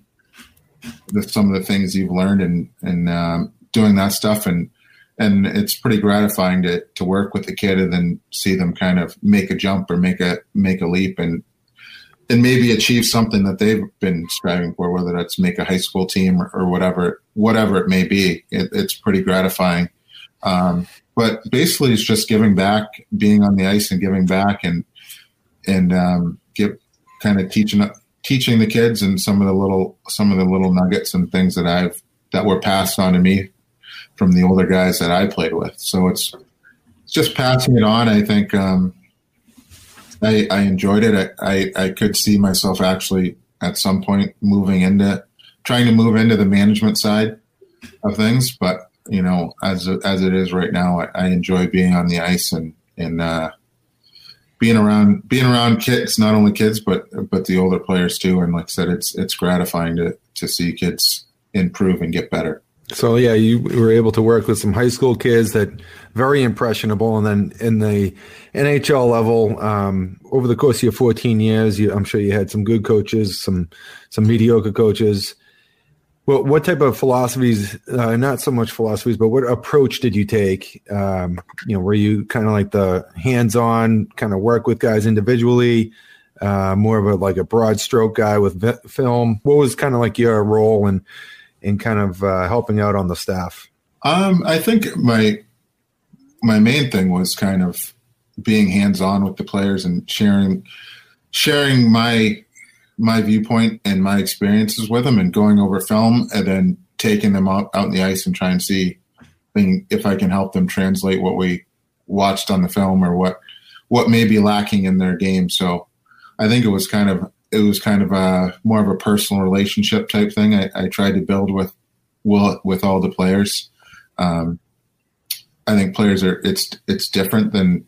the, some of the things you've learned and and um, doing that stuff and and it's pretty gratifying to to work with the kid and then see them kind of make a jump or make a make a leap and and maybe achieve something that they've been striving for, whether that's make a high school team or, or whatever whatever it may be. It, it's pretty gratifying. Um, but basically it's just giving back, being on the ice and giving back, and and um, give kind of teaching teaching the kids and some of the little some of the little nuggets and things that I've that were passed on to me from the older guys that I played with. So it's it's just passing it on. I think um, I, I enjoyed it. I, I, I could see myself actually at some point moving into trying to move into the management side of things, but you know, as as it is right now, I, I enjoy being on the ice and and uh, being around being around kids, not only kids but but the older players too. And like I said, it's it's gratifying to to see kids improve and get better. So yeah, you were able to work with some high school kids that very impressionable, and then in the NHL level, um, over the course of your 14 years, you, I'm sure you had some good coaches, some some mediocre coaches. Well, what type of philosophies? Uh, not so much philosophies, but what approach did you take? Um, you know, were you kind of like the hands-on, kind of work with guys individually, uh, more of a like a broad stroke guy with film? What was kind of like your role and in kind of uh, helping out on the staff? Um, I think my my main thing was kind of being hands on with the players and sharing sharing my my viewpoint and my experiences with them and going over film and then taking them out, out in the ice and trying to see if I can help them translate what we watched on the film or what what may be lacking in their game. So I think it was kind of it was kind of a more of a personal relationship type thing. I, I tried to build with will with all the players. Um, I think players are it's it's different than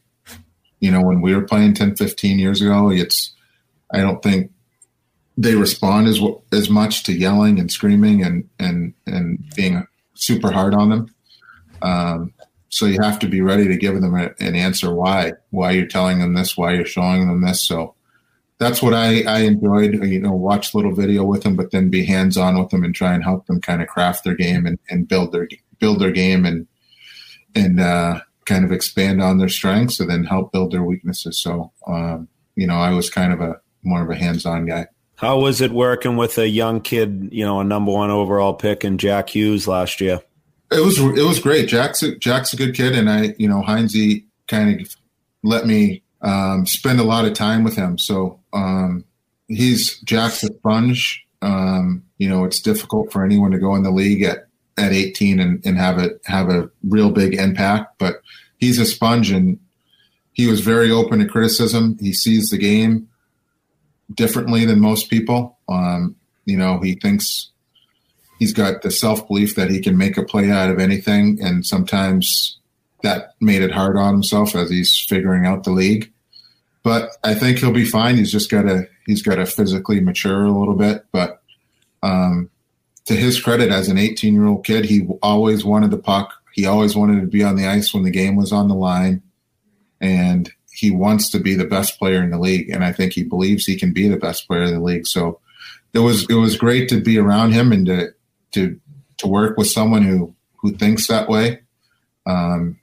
you know when we were playing 10, 15 years ago. It's I don't think they respond as as much to yelling and screaming and and and being super hard on them. Um, so you have to be ready to give them a, an answer why why you're telling them this, why you're showing them this. So that's what I, I enjoyed. You know, watch little video with them, but then be hands on with them and try and help them kind of craft their game and, and build their build their game and and uh, kind of expand on their strengths and then help build their weaknesses. So um, you know, I was kind of a more of a hands on guy. How was it working with a young kid? You know, a number one overall pick in Jack Hughes last year. It was it was great. Jack's a, Jack's a good kid, and I you know Hynes kind of let me um, spend a lot of time with him. So um, he's Jack's a sponge. Um, you know, it's difficult for anyone to go in the league at, at 18 and, and have it have a real big impact, but he's a sponge and he was very open to criticism. He sees the game differently than most people. Um, you know, he thinks he's got the self belief that he can make a play out of anything, and sometimes that made it hard on himself as he's figuring out the league but I think he'll be fine. He's just got to he's got to physically mature a little bit. But um, to his credit, as an 18 year old kid, he always wanted the puck. He always wanted to be on the ice when the game was on the line, and he wants to be the best player in the league. And I think he believes he can be the best player in the league. So it was it was great to be around him and to to to work with someone who who thinks that way. Um,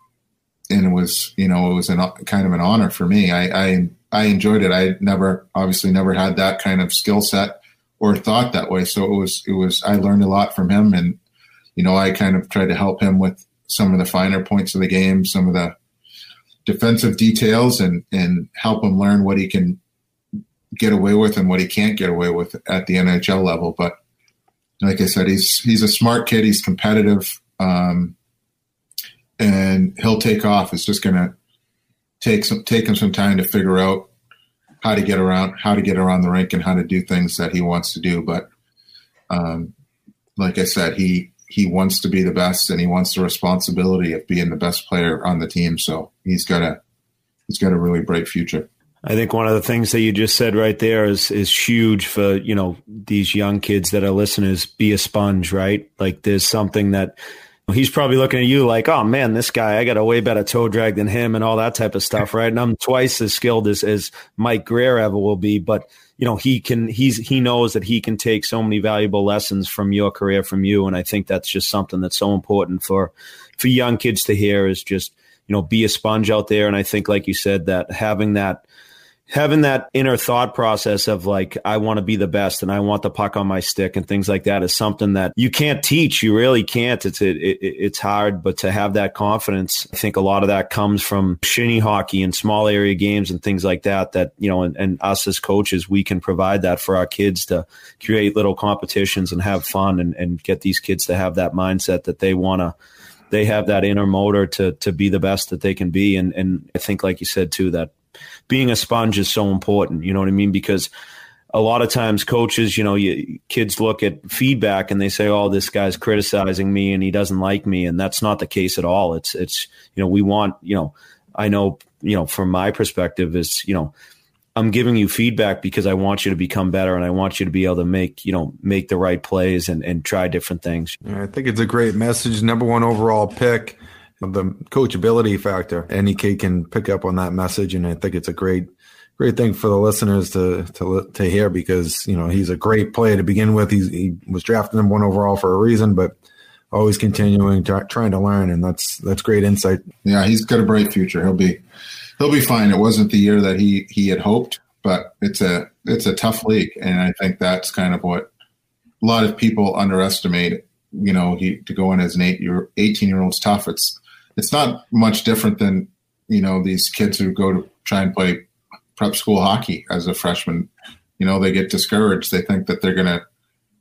and it was you know it was an kind of an honor for me. I I, I enjoyed it. I never obviously never had that kind of skill set or thought that way. So it was it was I learned a lot from him, and you know I kind of tried to help him with some of the finer points of the game, some of the defensive details, and and help him learn what he can get away with and what he can't get away with at the NHL level. But like I said, he's he's a smart kid. He's competitive. Um, and he'll take off. It's just going to take some take him some time to figure out how to get around how to get around the rink and how to do things that he wants to do. But um, like I said, he he wants to be the best and he wants the responsibility of being the best player on the team. So he's got a he's got a really bright future. I think one of the things that you just said right there is is huge for you know these young kids that are listeners. Be a sponge, right? Like there's something that he's probably looking at you like, oh man, this guy, I got a way better toe drag than him and all that type of stuff, right? And I'm twice as skilled as, as Mike Grier ever will be, but you know, he can, he's, he knows that he can take so many valuable lessons from your career, from you. And I think that's just something that's so important for, for young kids to hear is just, you know, be a sponge out there. And I think, like you said, that having that, having that inner thought process of like I want to be the best and I want the puck on my stick and things like that is something that you can't teach. You really can't. It's it, it, it's hard, but to have that confidence, I think a lot of that comes from shinny hockey and small area games and things like that. That you know, and, and us as coaches, we can provide that for our kids to create little competitions and have fun and, and get these kids to have that mindset that they want to they have that inner motor to to be the best that they can be and and I think like you said too that being a sponge is so important. You know what I mean? Because a lot of times coaches, you know, you, kids look at feedback and they say, "Oh, this guy's criticizing me and he doesn't like me," and that's not the case at all. It's it's you know we want you know I know you know from my perspective is you know I'm giving you feedback because I want you to become better and I want you to be able to make you know make the right plays and and try different things. Yeah, I think it's a great message. Number one overall pick the coachability factor. Any kid can pick up on that message, and I think it's a great, great thing for the listeners to to to hear because you know he's a great player to begin with. He's, he was drafted number one overall for a reason, but always continuing to, trying to learn, and that's that's great insight. Yeah, he's got a bright future. He'll be he'll be fine. It wasn't the year that he he had hoped, but it's a it's a tough league, and I think that's kind of what a lot of people underestimate. You know, he to go in as an eight year eighteen year old is tough. It's it's not much different than you know these kids who go to try and play prep school hockey as a freshman. You know, they get discouraged. They think that they're going to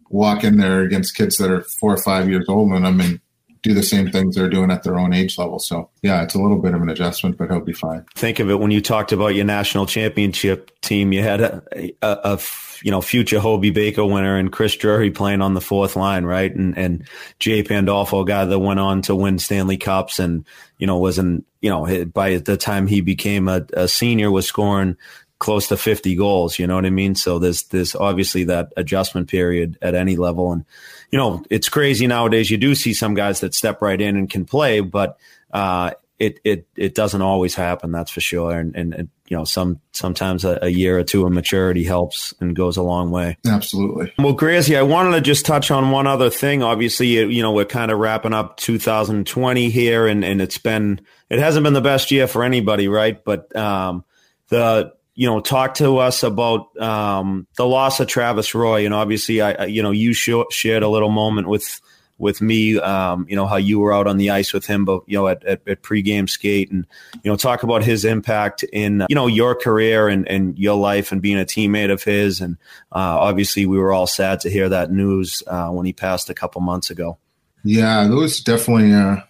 walk in there against kids that are four or five years older than them and do the same things they're doing at their own age level. So yeah, it's a little bit of an adjustment, but he'll be fine. Think of it when you talked about your national championship team, you had a, a, a you know, future Hobey Baker winner and Chris Drury playing on the fourth line, right? And and Jay Pandolfo, guy that went on to win Stanley Cups and, you know, was in, you know, by the time he became a, a senior was scoring close to 50 goals, you know what I mean? So there's there's obviously that adjustment period at any level. And, you know, it's crazy nowadays. You do see some guys that step right in and can play, but uh it it it doesn't always happen. That's for sure. And and, and you know, some sometimes a, a, year or two of maturity helps and goes a long way. Absolutely. Well, gracie I wanted to just touch on one other thing. Obviously, you know, we're kind of wrapping up 2020 here, and and it's been it hasn't been the best year for anybody, right? But um, the you know, talk to us about um, the loss of Travis Roy, and obviously, I, you know, you sh- shared a little moment with with me, um, you know, how you were out on the ice with him, but, you know, at, at, at pregame skate and, you know, talk about his impact in, you know, your career and, and your life and being a teammate of his. And uh, obviously we were all sad to hear that news uh, when he passed a couple months ago. Yeah, it was definitely, uh,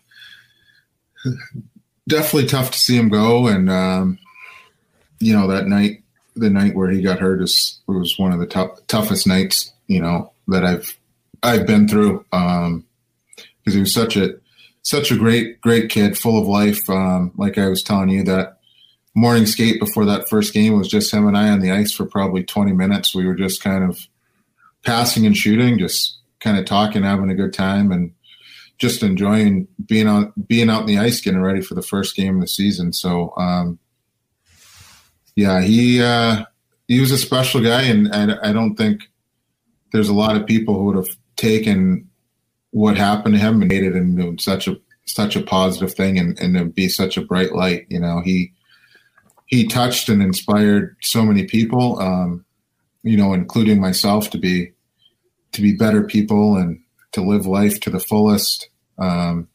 definitely tough to see him go. And, um, you know, that night, the night where he got hurt is, was one of the tough, toughest nights, you know, that I've I've been through um, because he was such a such a great great kid, full of life. Um, like I was telling you that morning skate before that first game was just him and I on the ice for probably 20 minutes. We were just kind of passing and shooting, just kind of talking, having a good time, and just enjoying being on being out in the ice, getting ready for the first game of the season. So, um, yeah, he uh, he was a special guy, and I, I don't think there's a lot of people who would have taken what happened to him and made it into such a such a positive thing and, and to be such a bright light. You know, he he touched and inspired so many people, um, you know, including myself to be to be better people and to live life to the fullest. Um,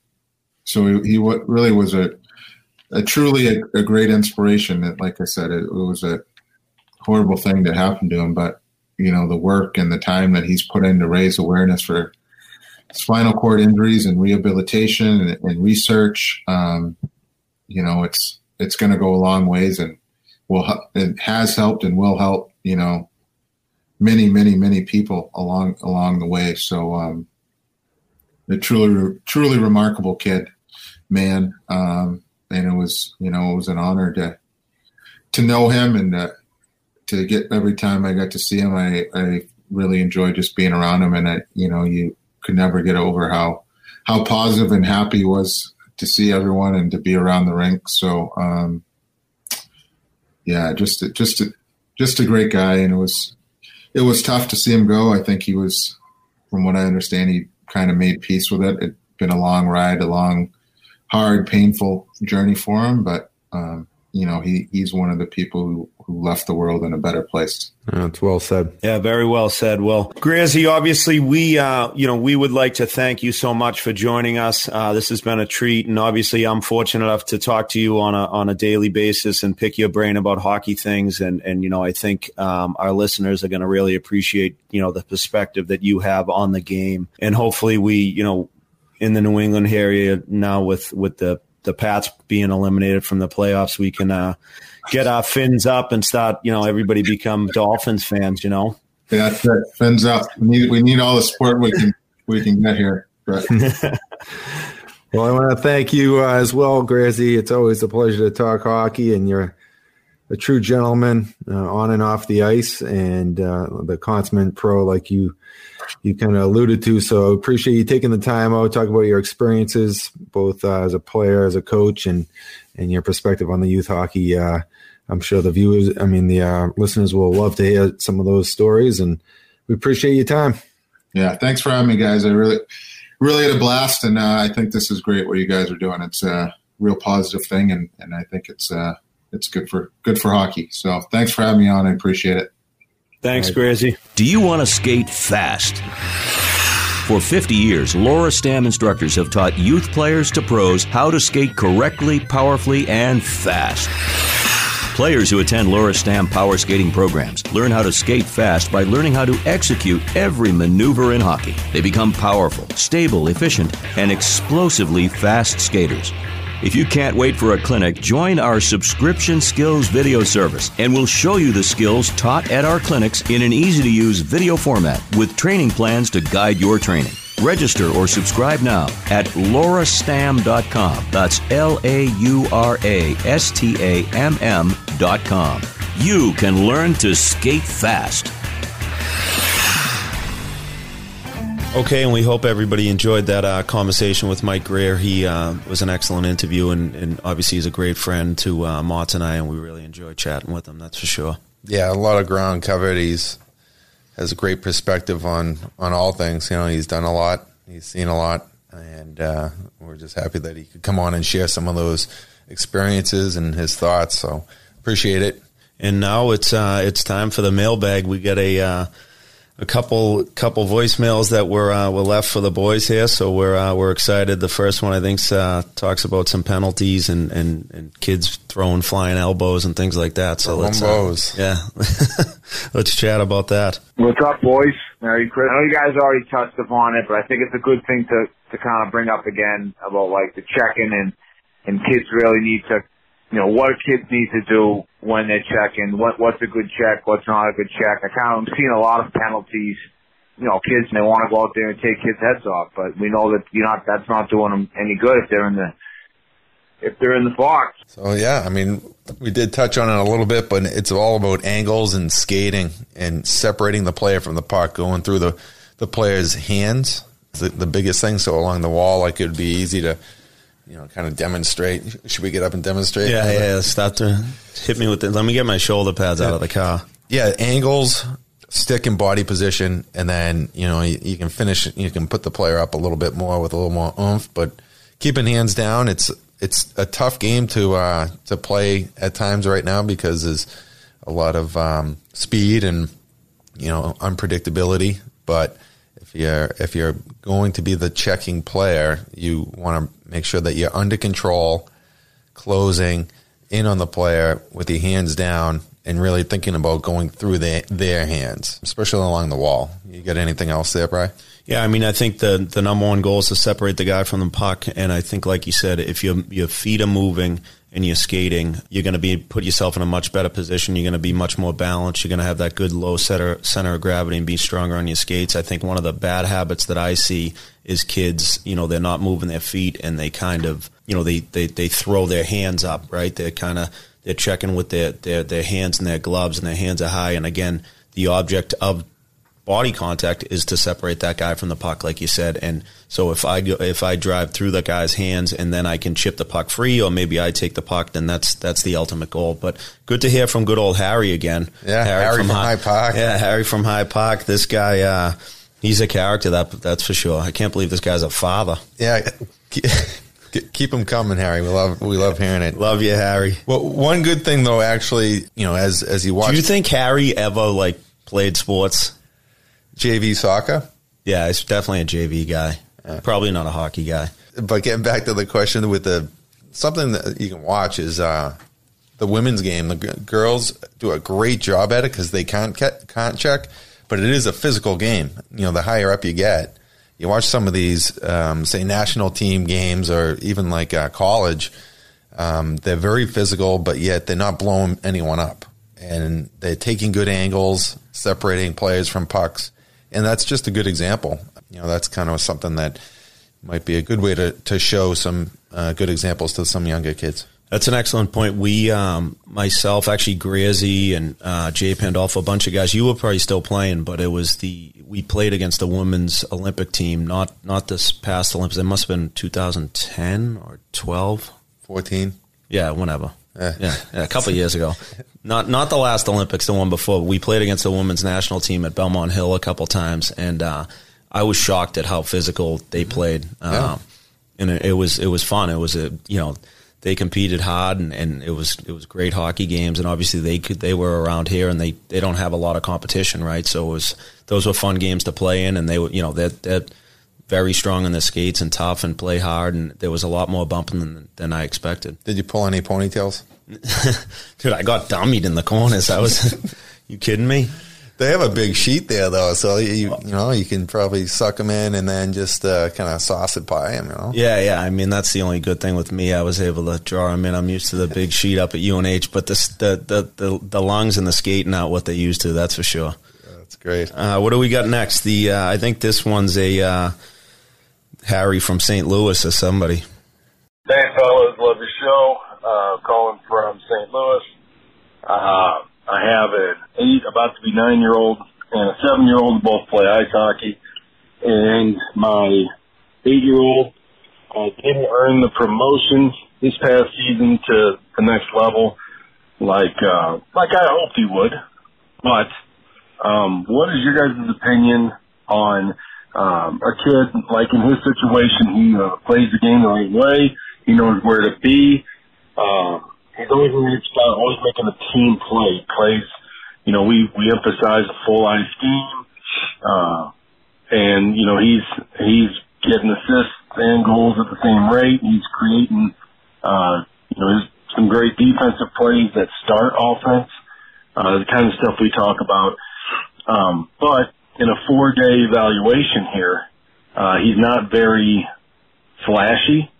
so he, he really was a, a truly a, a, great inspiration. That, like I said, it, it was a horrible thing that happened to him, but you know the work and the time that he's put in to raise awareness for spinal cord injuries and rehabilitation and, and research. Um, you know, it's it's going to go a long ways, and will it has helped and will help. You know, many, many, many people along along the way. So, um, a truly, truly remarkable kid, man. Um, and it was, you know, it was an honor to to know him and to to get every time I got to see him, I, I really enjoyed just being around him. And I, you know, you could never get over how, how positive and happy he was to see everyone and to be around the rink. So, um, yeah, just, just, just a great guy. And it was, it was tough to see him go. I think he was, from what I understand, he kind of made peace with it. It'd been a long ride, a long, hard, painful journey for him, but, um, you know, he, he's one of the people who left the world in a better place. That's well said. Yeah, very well said. Well, Grazie, obviously we, uh, you know, we would like to thank you so much for joining us. Uh, this has been a treat, and obviously I'm fortunate enough to talk to you on a on a daily basis and pick your brain about hockey things. And and you know, I think um, our listeners are going to really appreciate you know the perspective that you have on the game, and hopefully we, you know, in the New England area now with with the the Pats being eliminated from the playoffs, we can uh, get our fins up and start, you know, everybody become Dolphins fans, you know. Yeah, that's it. Fins up. We need we need all the support we can we can get here. But. well, I want to thank you uh, as well, Grazie. It's always a pleasure to talk hockey, and you're a true gentleman uh, on and off the ice, and uh, the consummate pro, like you you kind of alluded to. So appreciate you taking the time out, talk about your experiences, both uh, as a player, as a coach, and and your perspective on the youth hockey. Uh, I'm sure the viewers, I mean, the uh, listeners will love to hear some of those stories, and we appreciate your time. Yeah, thanks for having me, guys. I really, really had a blast, and uh, I think this is great what you guys are doing. It's a real positive thing, and and I think it's uh, it's good for good for hockey. So thanks for having me on. I appreciate it. Thanks, Grazie. Do you want to skate fast? For 50 years, Laura Stamm instructors have taught youth players to pros how to skate correctly, powerfully, and fast. Players who attend Laura Stamm power skating programs learn how to skate fast by learning how to execute every maneuver in hockey. They become powerful, stable, efficient, and explosively fast skaters. If you can't wait for a clinic, join our subscription skills video service and we'll show you the skills taught at our clinics in an easy to use video format with training plans to guide your training. Register or subscribe now at laurastamm.com. That's L A U R A S T A M M.com. You can learn to skate fast. Okay, and we hope everybody enjoyed that uh, conversation with Mike Grier. He uh, was an excellent interview, and, and, obviously he's a great friend to uh, Mott and I, and we really enjoy chatting with him. That's for sure. Yeah, a lot of ground covered. He's has a great perspective on on all things. You know, he's done a lot, he's seen a lot, and uh, we're just happy that he could come on and share some of those experiences and his thoughts. So appreciate it. And now it's uh, it's time for the mailbag. We get a uh, a couple couple voicemails that were uh, were left for the boys here, so we're uh, we're excited. The first one I think uh, talks about some penalties and, and, and kids throwing flying elbows and things like that. So let's uh, yeah, let's chat about that. What's up, boys? Merry Christmas. I know you guys already touched upon it, but I think it's a good thing to to kind of bring up again about like the checking and and kids really need to you know, what kids need to do when they're checking, what, what's a good check, what's not a good check. I kind of, I'm seeing a lot of penalties. You know, kids, they want to go out there and take kids' heads off, but we know that you're not, that's not doing them any good if they're in the, if they're in the box. So yeah, I mean, we did touch on it a little bit, but it's all about angles and skating and separating the player from the puck, going through the the player's hands. The, the biggest thing. So along the wall, like it'd be easy to you know, kind of demonstrate. Should we get up and demonstrate? Yeah, yeah. Stop to hit me with the. Let me get my shoulder pads yeah. out of the car. Yeah, angles, stick and body position, and then you know you, you, can finish. You can put the player up a little bit more with a little more oomph, but keeping hands down. It's it's a tough game to uh, to play at times right now because there's a lot of um, speed and you know unpredictability, but if you're if you're going to be the checking player, you want to make sure that you're under control, closing in on the player with your hands down, and really thinking about going through their their hands, especially along the wall. You got anything else there, Bry? Yeah, I mean, I think the the number one goal is to separate the guy from the puck, and I think, like you said, if your your feet are moving and you're skating, you're going to be put yourself in a much better position. You're going to be much more balanced. You're going to have that good low center center of gravity and be stronger on your skates. I think one of the bad habits that I see is kids, you know, they're not moving their feet and they kind of, you know, they they, they throw their hands up, right? They're kind of they're checking with their, their their hands and their gloves and their hands are high. And again, the object of body contact is to separate that guy from the puck, like you said. And so if I go, if I drive through the guy's hands and then I can chip the puck free, or maybe I take the puck, then that's that's the ultimate goal. But good to hear from good old Harry again. Yeah, Harry, Harry from, from, Hyde, Park. Yeah, Harry from Hyde Park. This guy, uh, he's a character. That that's for sure. I can't believe this guy's a father. Yeah. Keep them coming, Harry. We love we love hearing it. Love you, Harry. Well, one good thing though, actually, you know, as as you watch, Do you think Harry ever like played sports? JV soccer? Yeah, he's definitely a JV guy. Probably not a hockey guy. But getting back to the question with the something that you can watch is uh, the women's game. The g- girls do a great job at it because they can't ca- can't check, but it is a physical game. You know, the higher up you get, you watch some of these, um, say, national team games or even like uh, college. Um, they're very physical, but yet they're not blowing anyone up, and they're taking good angles, separating players from pucks, and that's just a good example. You know, that's kind of something that might be a good way to, to show some uh, good examples to some younger kids. That's an excellent point. We, um, myself, actually, Grazi and uh, Jay Pandolfo, a bunch of guys. You were probably still playing, but it was the we played against the women's Olympic team. Not not this past Olympics. It must have been 2010 or 12. 14. Yeah, whenever. Yeah. Yeah, yeah, a couple of years ago. Not not the last Olympics, the one before. We played against the women's national team at Belmont Hill a couple times, and uh, I was shocked at how physical they played. Yeah. Um, and it, it was it was fun. It was a you know they competed hard, and, and it was it was great hockey games. And obviously they could they were around here, and they, they don't have a lot of competition, right? So it was those were fun games to play in, and they were you know they're, they're very strong in the skates and tough and play hard, and there was a lot more bumping than, than I expected. Did you pull any ponytails? Dude, I got dummied in the corners. I was, you kidding me? They have a big sheet there, though, so you you know you can probably suck them in and then just uh, kind of sauce it by them. You know, Yeah, yeah. I mean, that's the only good thing with me. I was able to draw them in. I'm used to the big sheet up at UNH, but the the the the, the lungs and the skate not what they used to. That's for sure. that's great. Uh, what do we got next? The uh, I think this one's a uh, Harry from St. Louis or somebody. Hey, fellas, love your show. Uh, calling from St. Louis. Uh, I have an eight, about to be nine year old, and a seven year old both play ice hockey. And my eight year old uh, didn't earn the promotion this past season to the next level, like uh, like I hoped he would. But um, what is your guys' opinion on um, a kid like in his situation? He uh, plays the game the right way. He knows where to be. Uh, he's always the always making a team play. Plays, you know, we we emphasize a full ice scheme, uh, and you know he's he's getting assists and goals at the same rate. He's creating, uh, you know, his, some great defensive plays that start offense. Uh, the kind of stuff we talk about. Um, but in a four day evaluation here, uh, he's not very flashy.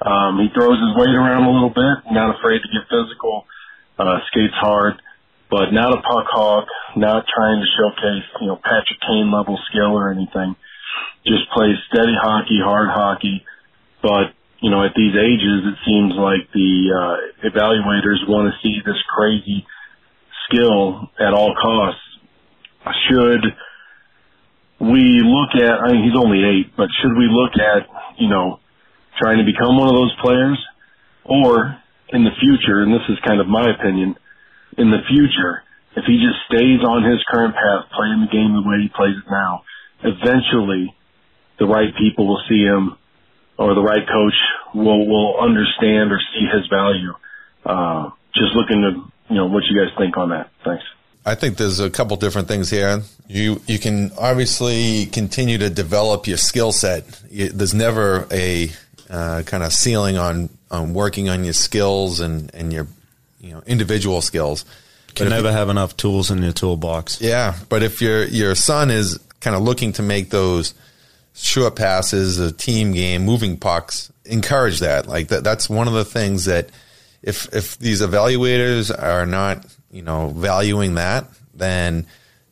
Um, he throws his weight around a little bit, not afraid to get physical, uh, skates hard, but not a puck hog, not trying to showcase, you know, Patrick Kane level skill or anything. Just plays steady hockey, hard hockey. But, you know, at these ages, it seems like the, uh, evaluators want to see this crazy skill at all costs. Should we look at, I mean, he's only eight, but should we look at, you know, trying to become one of those players? Or in the future, and this is kind of my opinion, in the future, if he just stays on his current path, playing the game the way he plays it now, eventually the right people will see him or the right coach will, will understand or see his value. Uh, just looking to, you know, what you guys think on that. Thanks. I think there's a couple different things here. You you can obviously continue to develop your skill set. There's never a uh, kind of ceiling on on working on your skills and and your you know individual skills. You can never have enough tools in your toolbox. Yeah, but if your your son is kind of looking to make those short passes, a team game, moving pucks, encourage that. Like that that's one of the things that if if these evaluators are not, you know, valuing that, then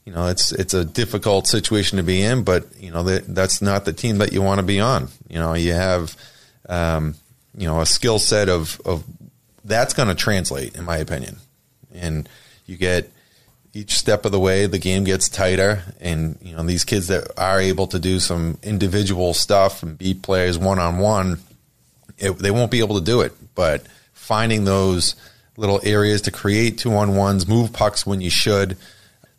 you know, it's it's a difficult situation to be in, but you know, that that's not the team that you want to be on. You know, you have um, you know, a skill set of of that's going to translate in my opinion. And you get each step of the way the game gets tighter and you know these kids that are able to do some individual stuff and beat players one on one they won't be able to do it but finding those little areas to create two on ones move pucks when you should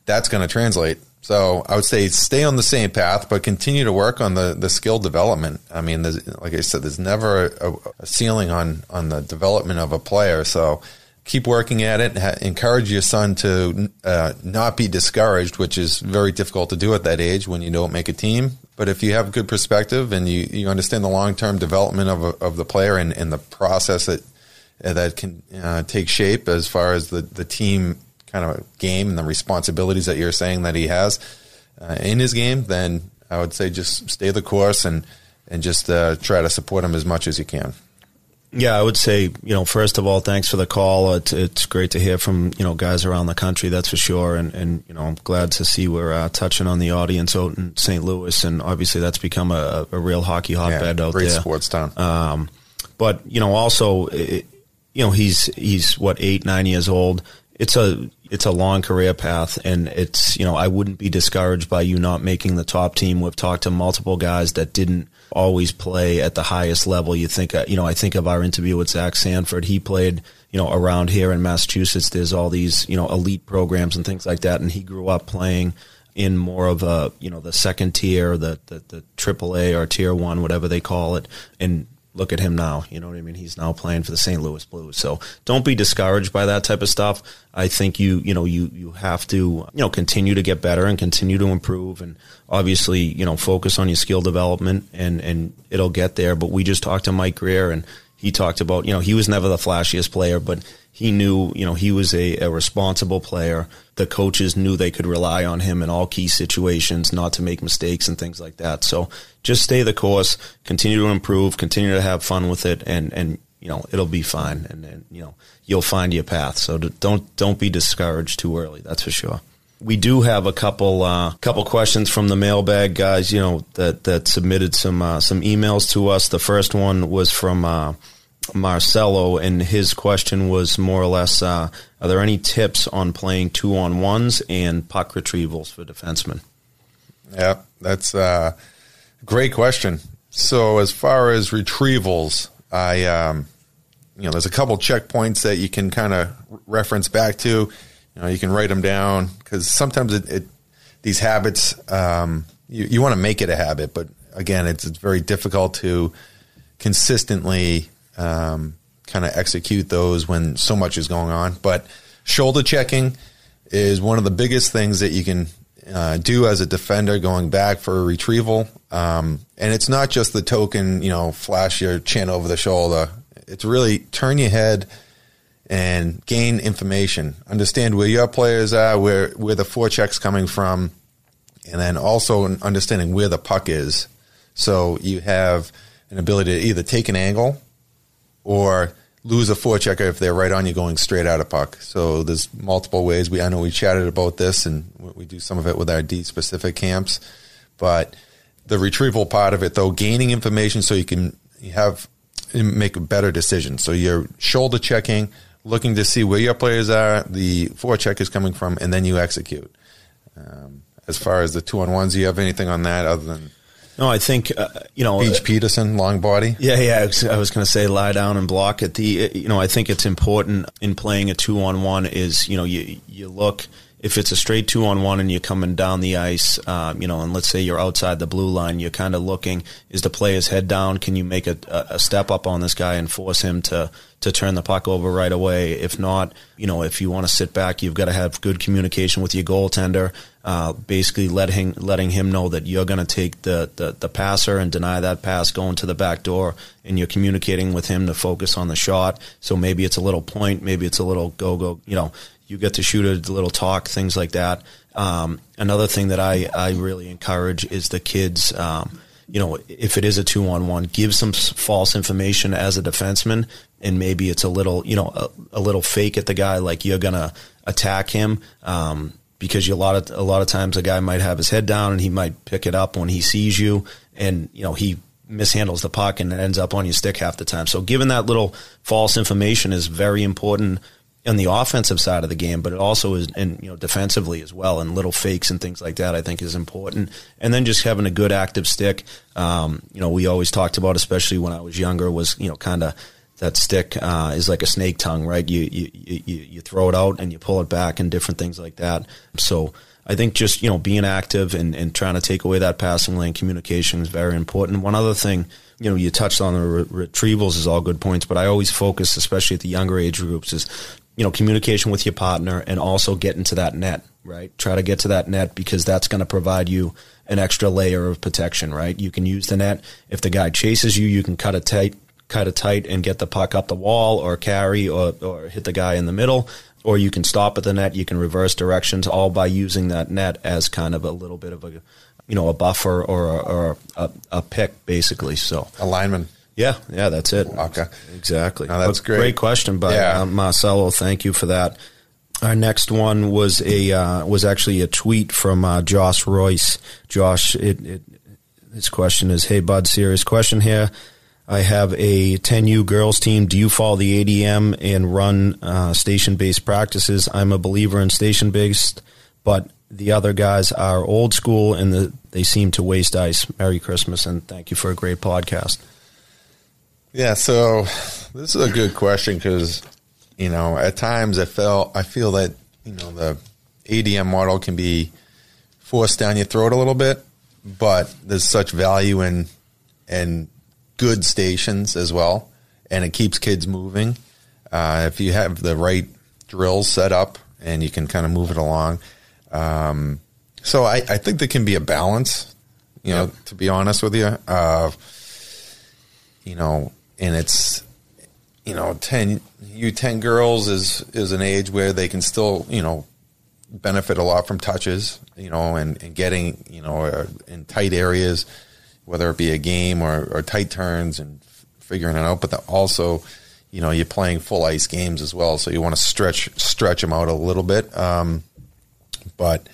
that's going to translate So I would say stay on the same path, but continue to work on the, the skill development. I mean, like I said, there's never a, a, ceiling on, on the development of a player. So keep working at it. Ha- encourage your son to uh, not be discouraged, which is very difficult to do at that age when you don't make a team. But if you have good perspective and you, you understand the long term development of, a, of the player and, and the process that that can uh, take shape as far as the, the team kind of game and the responsibilities that you're saying that he has uh, in his game, then I would say just stay the course and and just uh, try to support him as much as you can. Yeah, I would say, you know, first of all, thanks for the call. It's, it's great to hear from, you know, guys around the country, that's for sure. And, and you know, I'm glad to see we're uh, touching on the audience out in St. Louis. And obviously that's become a, a real hockey hotbed yeah, out great there. Great sports town. Um, but, you know, also, it, you know, he's, he's what, eight, nine years old it's a it's a long career path and it's you know I wouldn't be discouraged by you not making the top team. We've talked to multiple guys that didn't always play at the highest level. You think uh, you know I think of our interview with Zach Sanford. He played you know around here in Massachusetts. There's all these you know elite programs and things like that, and he grew up playing in more of a you know the second tier, the the, the AAA or tier one, whatever they call it, and look at him now. You know what I mean? He's now playing for the St. Louis Blues. So don't be discouraged by that type of stuff. I think you, you know, you, you have to, you know, continue to get better and continue to improve and obviously, you know, focus on your skill development and, and it'll get there. But we just talked to Mike Grier and he talked about, you know, he was never the flashiest player, but he knew, you know, he was a, a, responsible player. The coaches knew they could rely on him in all key situations, not to make mistakes and things like that. So just stay the course, continue to improve, continue to have fun with it, and and you know it'll be fine, and, and you know you'll find your path. So don't don't be discouraged too early. That's for sure. We do have a couple uh, couple questions from the mailbag guys. You know that that submitted some uh, some emails to us. The first one was from. Uh, Marcelo, and his question was more or less: uh, Are there any tips on playing two on ones and puck retrievals for defensemen? Yeah, that's a great question. So, as far as retrievals, I um, you know, there's a couple checkpoints that you can kind of reference back to. You know, you can write them down because sometimes it, it, these habits um, you, you want to make it a habit, but again, it's, it's very difficult to consistently um, kind of execute those when so much is going on. But shoulder checking is one of the biggest things that you can uh, do as a defender going back for a retrieval. Um, and it's not just the token, you know, flash your chin over the shoulder. It's really turn your head and gain information. Understand where your players are, where where the forecheck's coming from, and then also understanding where the puck is. So you have an ability to either take an angle or lose a forechecker if they're right on you going straight out of puck. So there's multiple ways. We I know we chatted about this and we do some of it with our D specific camps, but the retrieval part of it though, gaining information so you can have make a better decision. So you're shoulder checking, looking to see where your players are, the forecheck is coming from, and then you execute. Um, as far as the two on ones, do you have anything on that other than no, I think uh, you know Beach Peterson, long body. Yeah, yeah. I was going to say lie down and block it. The you know I think it's important in playing a two on one is you know you you look if it's a straight two on one and you're coming down the ice, um, you know, and let's say you're outside the blue line, you're kind of looking: is the player's head down? Can you make a, a step up on this guy and force him to to turn the puck over right away? If not, you know, if you want to sit back, you've got to have good communication with your goaltender. Uh, basically, letting letting him know that you're going to take the, the the passer and deny that pass going to the back door, and you're communicating with him to focus on the shot. So maybe it's a little point, maybe it's a little go go, you know you get to shoot a little talk, things like that. Um, another thing that I, I really encourage is the kids, um, you know, if it is a two on one, give some false information as a defenseman, and maybe it's a little, you know, a, a little fake at the guy, like you're gonna attack him, um, because you, a lot of a lot of times a guy might have his head down and he might pick it up when he sees you, and you know he mishandles the puck and it ends up on your stick half the time. So giving that little false information is very important on the offensive side of the game, but it also is, and you know, defensively as well, and little fakes and things like that. I think is important, and then just having a good active stick. Um, you know, we always talked about, especially when I was younger, was you know, kind of that stick uh, is like a snake tongue, right? You, you you you throw it out and you pull it back, and different things like that. So I think just you know being active and, and trying to take away that passing lane communication is very important. One other thing, you know, you touched on the re- retrievals is all good points, but I always focus, especially at the younger age groups, is you know communication with your partner and also get into that net. Right, try to get to that net because that's going to provide you an extra layer of protection. Right, you can use the net if the guy chases you, you can cut it tight cut of tight and get the puck up the wall or carry or, or hit the guy in the middle or you can stop at the net. You can reverse directions, all by using that net as kind of a little bit of a, you know, a buffer or, a, or a, a pick, basically. So a lineman. Yeah, yeah, that's it. Okay, exactly. No, that's but great. Great question by Yeah. uh, Marcelo. Thank you for that. Our next one was a uh, was actually a tweet from uh, Josh Royce. Josh, it, it, his question is, "Hey Bud, serious question here. I have a 10U girls team. Do you follow the ADM and run uh, station based practices? I'm a believer in station based, but the other guys are old school and the, they seem to waste ice. Merry Christmas and thank you for a great podcast. Yeah, so this is a good question because you know at times I felt I feel that you know the ADM model can be forced down your throat a little bit, but there's such value in in good stations as well, and it keeps kids moving. Uh, if you have the right drills set up and you can kind of move it along, um, so I, I think there can be a balance. You know, to be honest with you, uh, you know, and it's you know, ten you ten girls is is an age where they can still you know benefit a lot from touches, you know, and, and getting you know uh, in tight areas, whether it be a game or, or tight turns and f- figuring it out. But the, also, you know, you're playing full ice games as well, so you want to stretch stretch them out a little bit. Um, but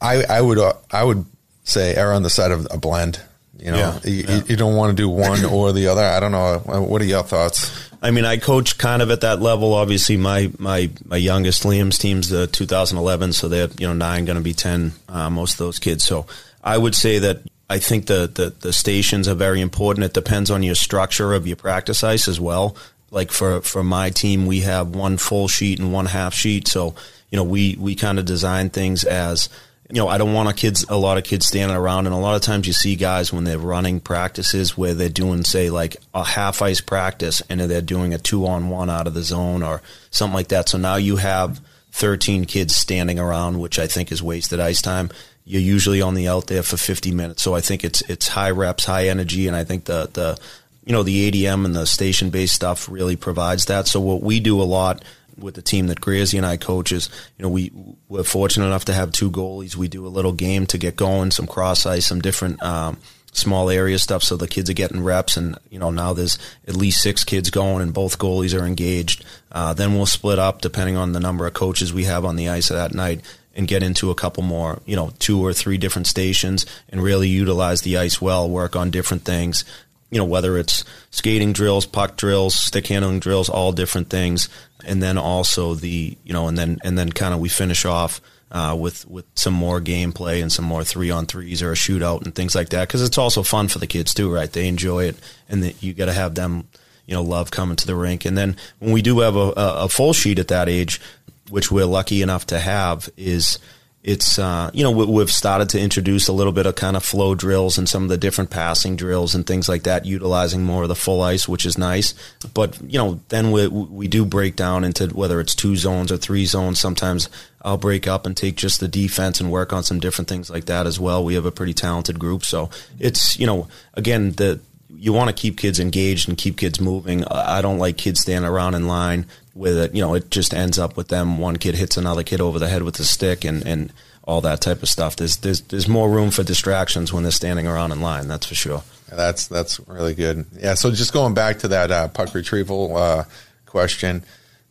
I I would uh, I would say err on the side of a blend. You know, Yeah, you, yeah. you don't want to do one or the other. I don't know. What are your thoughts? I mean, I coach kind of at that level. Obviously, my my my youngest Liam's team's the 2011, so they're you know nine, going to be ten. Uh, most of those kids. So I would say that I think the, the the stations are very important. It depends on your structure of your practice ice as well. Like for for my team, we have one full sheet and one half sheet. So you know, we we kind of design things as you know, I don't want a kids a lot of kids standing around, and a lot of times you see guys when they're running practices where they're doing say like a half ice practice and they're doing a two on one out of the zone or something like that. So now you have 13 kids standing around, which I think is wasted ice time. You're usually only out there for 50 minutes, so I think it's it's high reps, high energy, and I think the the you know the ADM and the station based stuff really provides that. So what we do a lot with the team that Grazie and I coaches, you know, we we're fortunate enough to have two goalies. We do a little game to get going, some cross ice, some different um, small area stuff, so the kids are getting reps. And you know, now there's at least six kids going, and both goalies are engaged. Uh, then we'll split up depending on the number of coaches we have on the ice that night. And get into a couple more, you know, two or three different stations and really utilize the ice well, work on different things you know, whether it's skating drills, puck drills, stick handling drills, all different things, and then also the, you know, and then and then kind of we finish off uh, with with some more gameplay and some more three on threes or a shootout and things like that because it's also fun for the kids too, right? They enjoy it, and that you got to have them, you know, love coming to the rink. And then when we do have a, a, a full sheet at that age, which we're lucky enough to have, is it's uh, you know we, we've started to introduce a little bit of kind of flow drills and some of the different passing drills and things like that, utilizing more of the full ice, which is nice. But you know then we we do break down into whether it's two zones or three zones. Sometimes I'll break up and take just the defense and work on some different things like that as well. We have a pretty talented group, so it's you know again the you want to keep kids engaged and keep kids moving. I don't like kids standing around in line with it. You know, it just ends up with them. One kid hits another kid over the head with a stick and, and all that type of stuff. There's, there's, there's more room for distractions when they're standing around in line. That's for sure. That's that's really good. Yeah. So just going back to that uh, puck retrieval uh, question,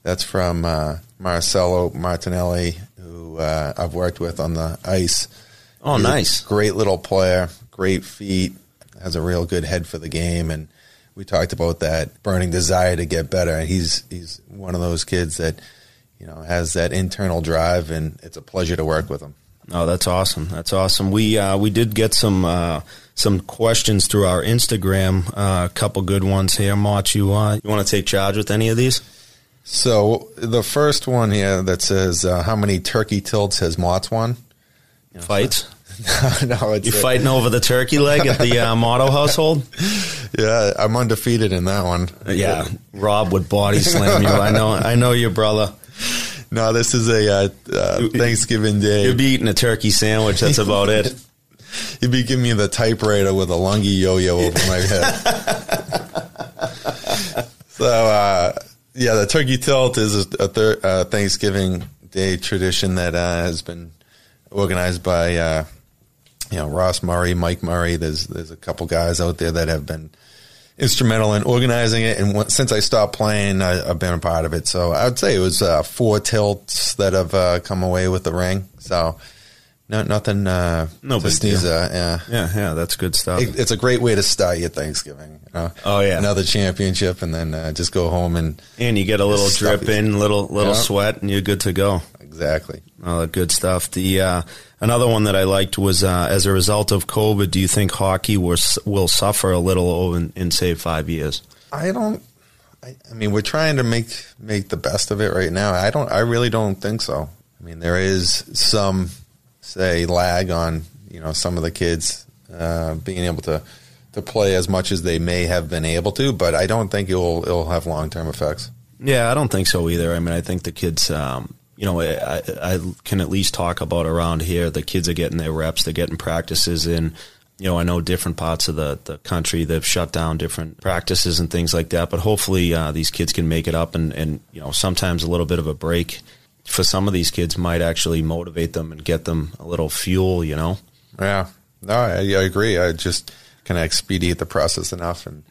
that's from uh, Marcelo Martinelli, who uh, I've worked with on the ice. Oh, He's nice. Great little player, great feet, has a real good head for the game, and we talked about that burning desire to get better. And he's he's one of those kids that you know has that internal drive, and it's a pleasure to work with him. Oh, that's awesome. That's awesome. We uh, we did get some uh, some questions through our Instagram. Uh, a couple good ones here. Mott, you uh, you want to take charge with any of these? So the first one here that says uh, how many turkey tilts has Mott's won? Fights? no, it's You fighting over the turkey leg at the uh, Motto household? Yeah, I'm undefeated in that one. Yeah, Rob would body slam you. I know. I know your brother. No, this is a uh, uh, Thanksgiving day. You'd be eating a turkey sandwich. That's about it. You'd be giving me the typewriter with a lungy yo-yo over my head. so, uh, yeah, the turkey tilt is a, thir- uh, Thanksgiving Day tradition that uh, has been organized by, uh, you know, Ross Murray, Mike Murray. There's there's a couple guys out there that have been instrumental in organizing it. And since I stopped playing, I, have been a part of it. So I would say it was uh, four tilts that have uh, come away with the ring. So no, nothing. Uh, No to big sneeze deal. at, Yeah. Yeah, yeah, that's good stuff. It- it's a great way to start your Thanksgiving. You know? Oh, yeah. another championship, and then uh, just go home and And you get a little drip in, little little Yeah. sweat, and you're good to go. Exactly. All good stuff. The uh, another one that I liked was uh, as a result of COVID. Do you think hockey was, will suffer a little in, in say five years? I don't. I, I mean, we're trying to make make the best of it right now. I don't. I really don't think so. I mean, there is some say lag on you know some of the kids uh, being able to to play as much as they may have been able to, but I don't think it'll it'll have long term effects. Yeah, I don't think so either. I mean, I think the kids, um, you know, I, I can at least talk about around here. The kids are getting their reps, they're getting practices in. You know, I know different parts of the, the country they've shut down different practices and things like that. But hopefully, uh, these kids can make it up, and and you know, sometimes a little bit of a break for some of these kids might actually motivate them and get them a little fuel. You know. Yeah, no, I, I agree. I just kind of expedite the process enough. And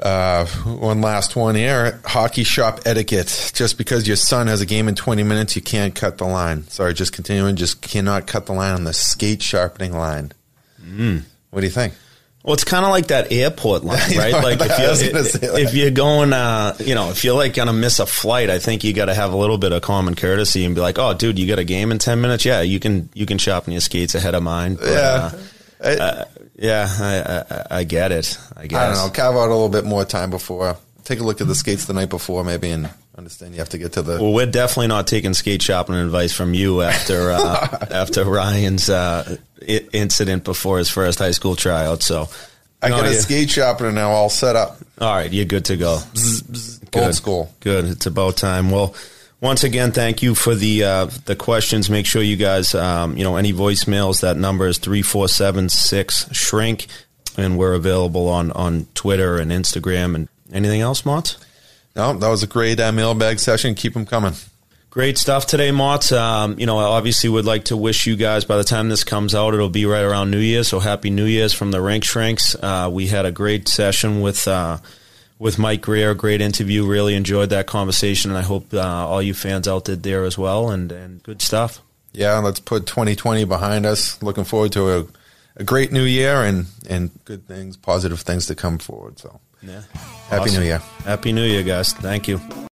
uh, one last one here: hockey shop etiquette. Just because your son has a game in twenty minutes, you can't cut the line. Sorry, just continuing. Just cannot cut the line on the skate sharpening line. What do you think? Well, it's kind of like that airport line, right? know, like if you're, if you're going, uh, you know, if you're like going to miss a flight, I think you got to have a little bit of common courtesy and be like, "Oh, dude, you got a game in ten minutes? Yeah, you can you can sharpen your skates ahead of mine." But, Yeah. uh, uh, yeah, I, I I get it. I guess I don't know. Carve out a little bit more time before. Take a look at the skates the night before, maybe, and understand you have to get to the. Well, we're definitely not taking skate shopping advice from you after uh, after Ryan's uh, I- incident before his first high school tryout. So, I No, got a you- skate sharpener now all set up. All right, you're good to go. Old school. Good. It's about time. Well, once again, thank you for the uh, the questions. Make sure you guys, um, you know, any voicemails. That number is three four seven six shrink, and we're available on on Twitter and Instagram. And anything else, Mott? No, that was a great uh, mailbag session. Keep them coming. Great stuff today, Mott. Um, you know, I obviously would like to wish you guys, by the time this comes out, it'll be right around New Year. So happy New Year's from the Rink Shrinks. Uh, we had a great session with uh, with Mike Grier. Great interview. Really enjoyed that conversation, and I hope uh, all you fans out there there as well. And and good stuff. Yeah, let's put 2020 behind us. Looking forward to a, a great new year and, and good things, positive things to come forward. So, Yeah. happy Awesome. new year. Happy New Year, guys. Thank you.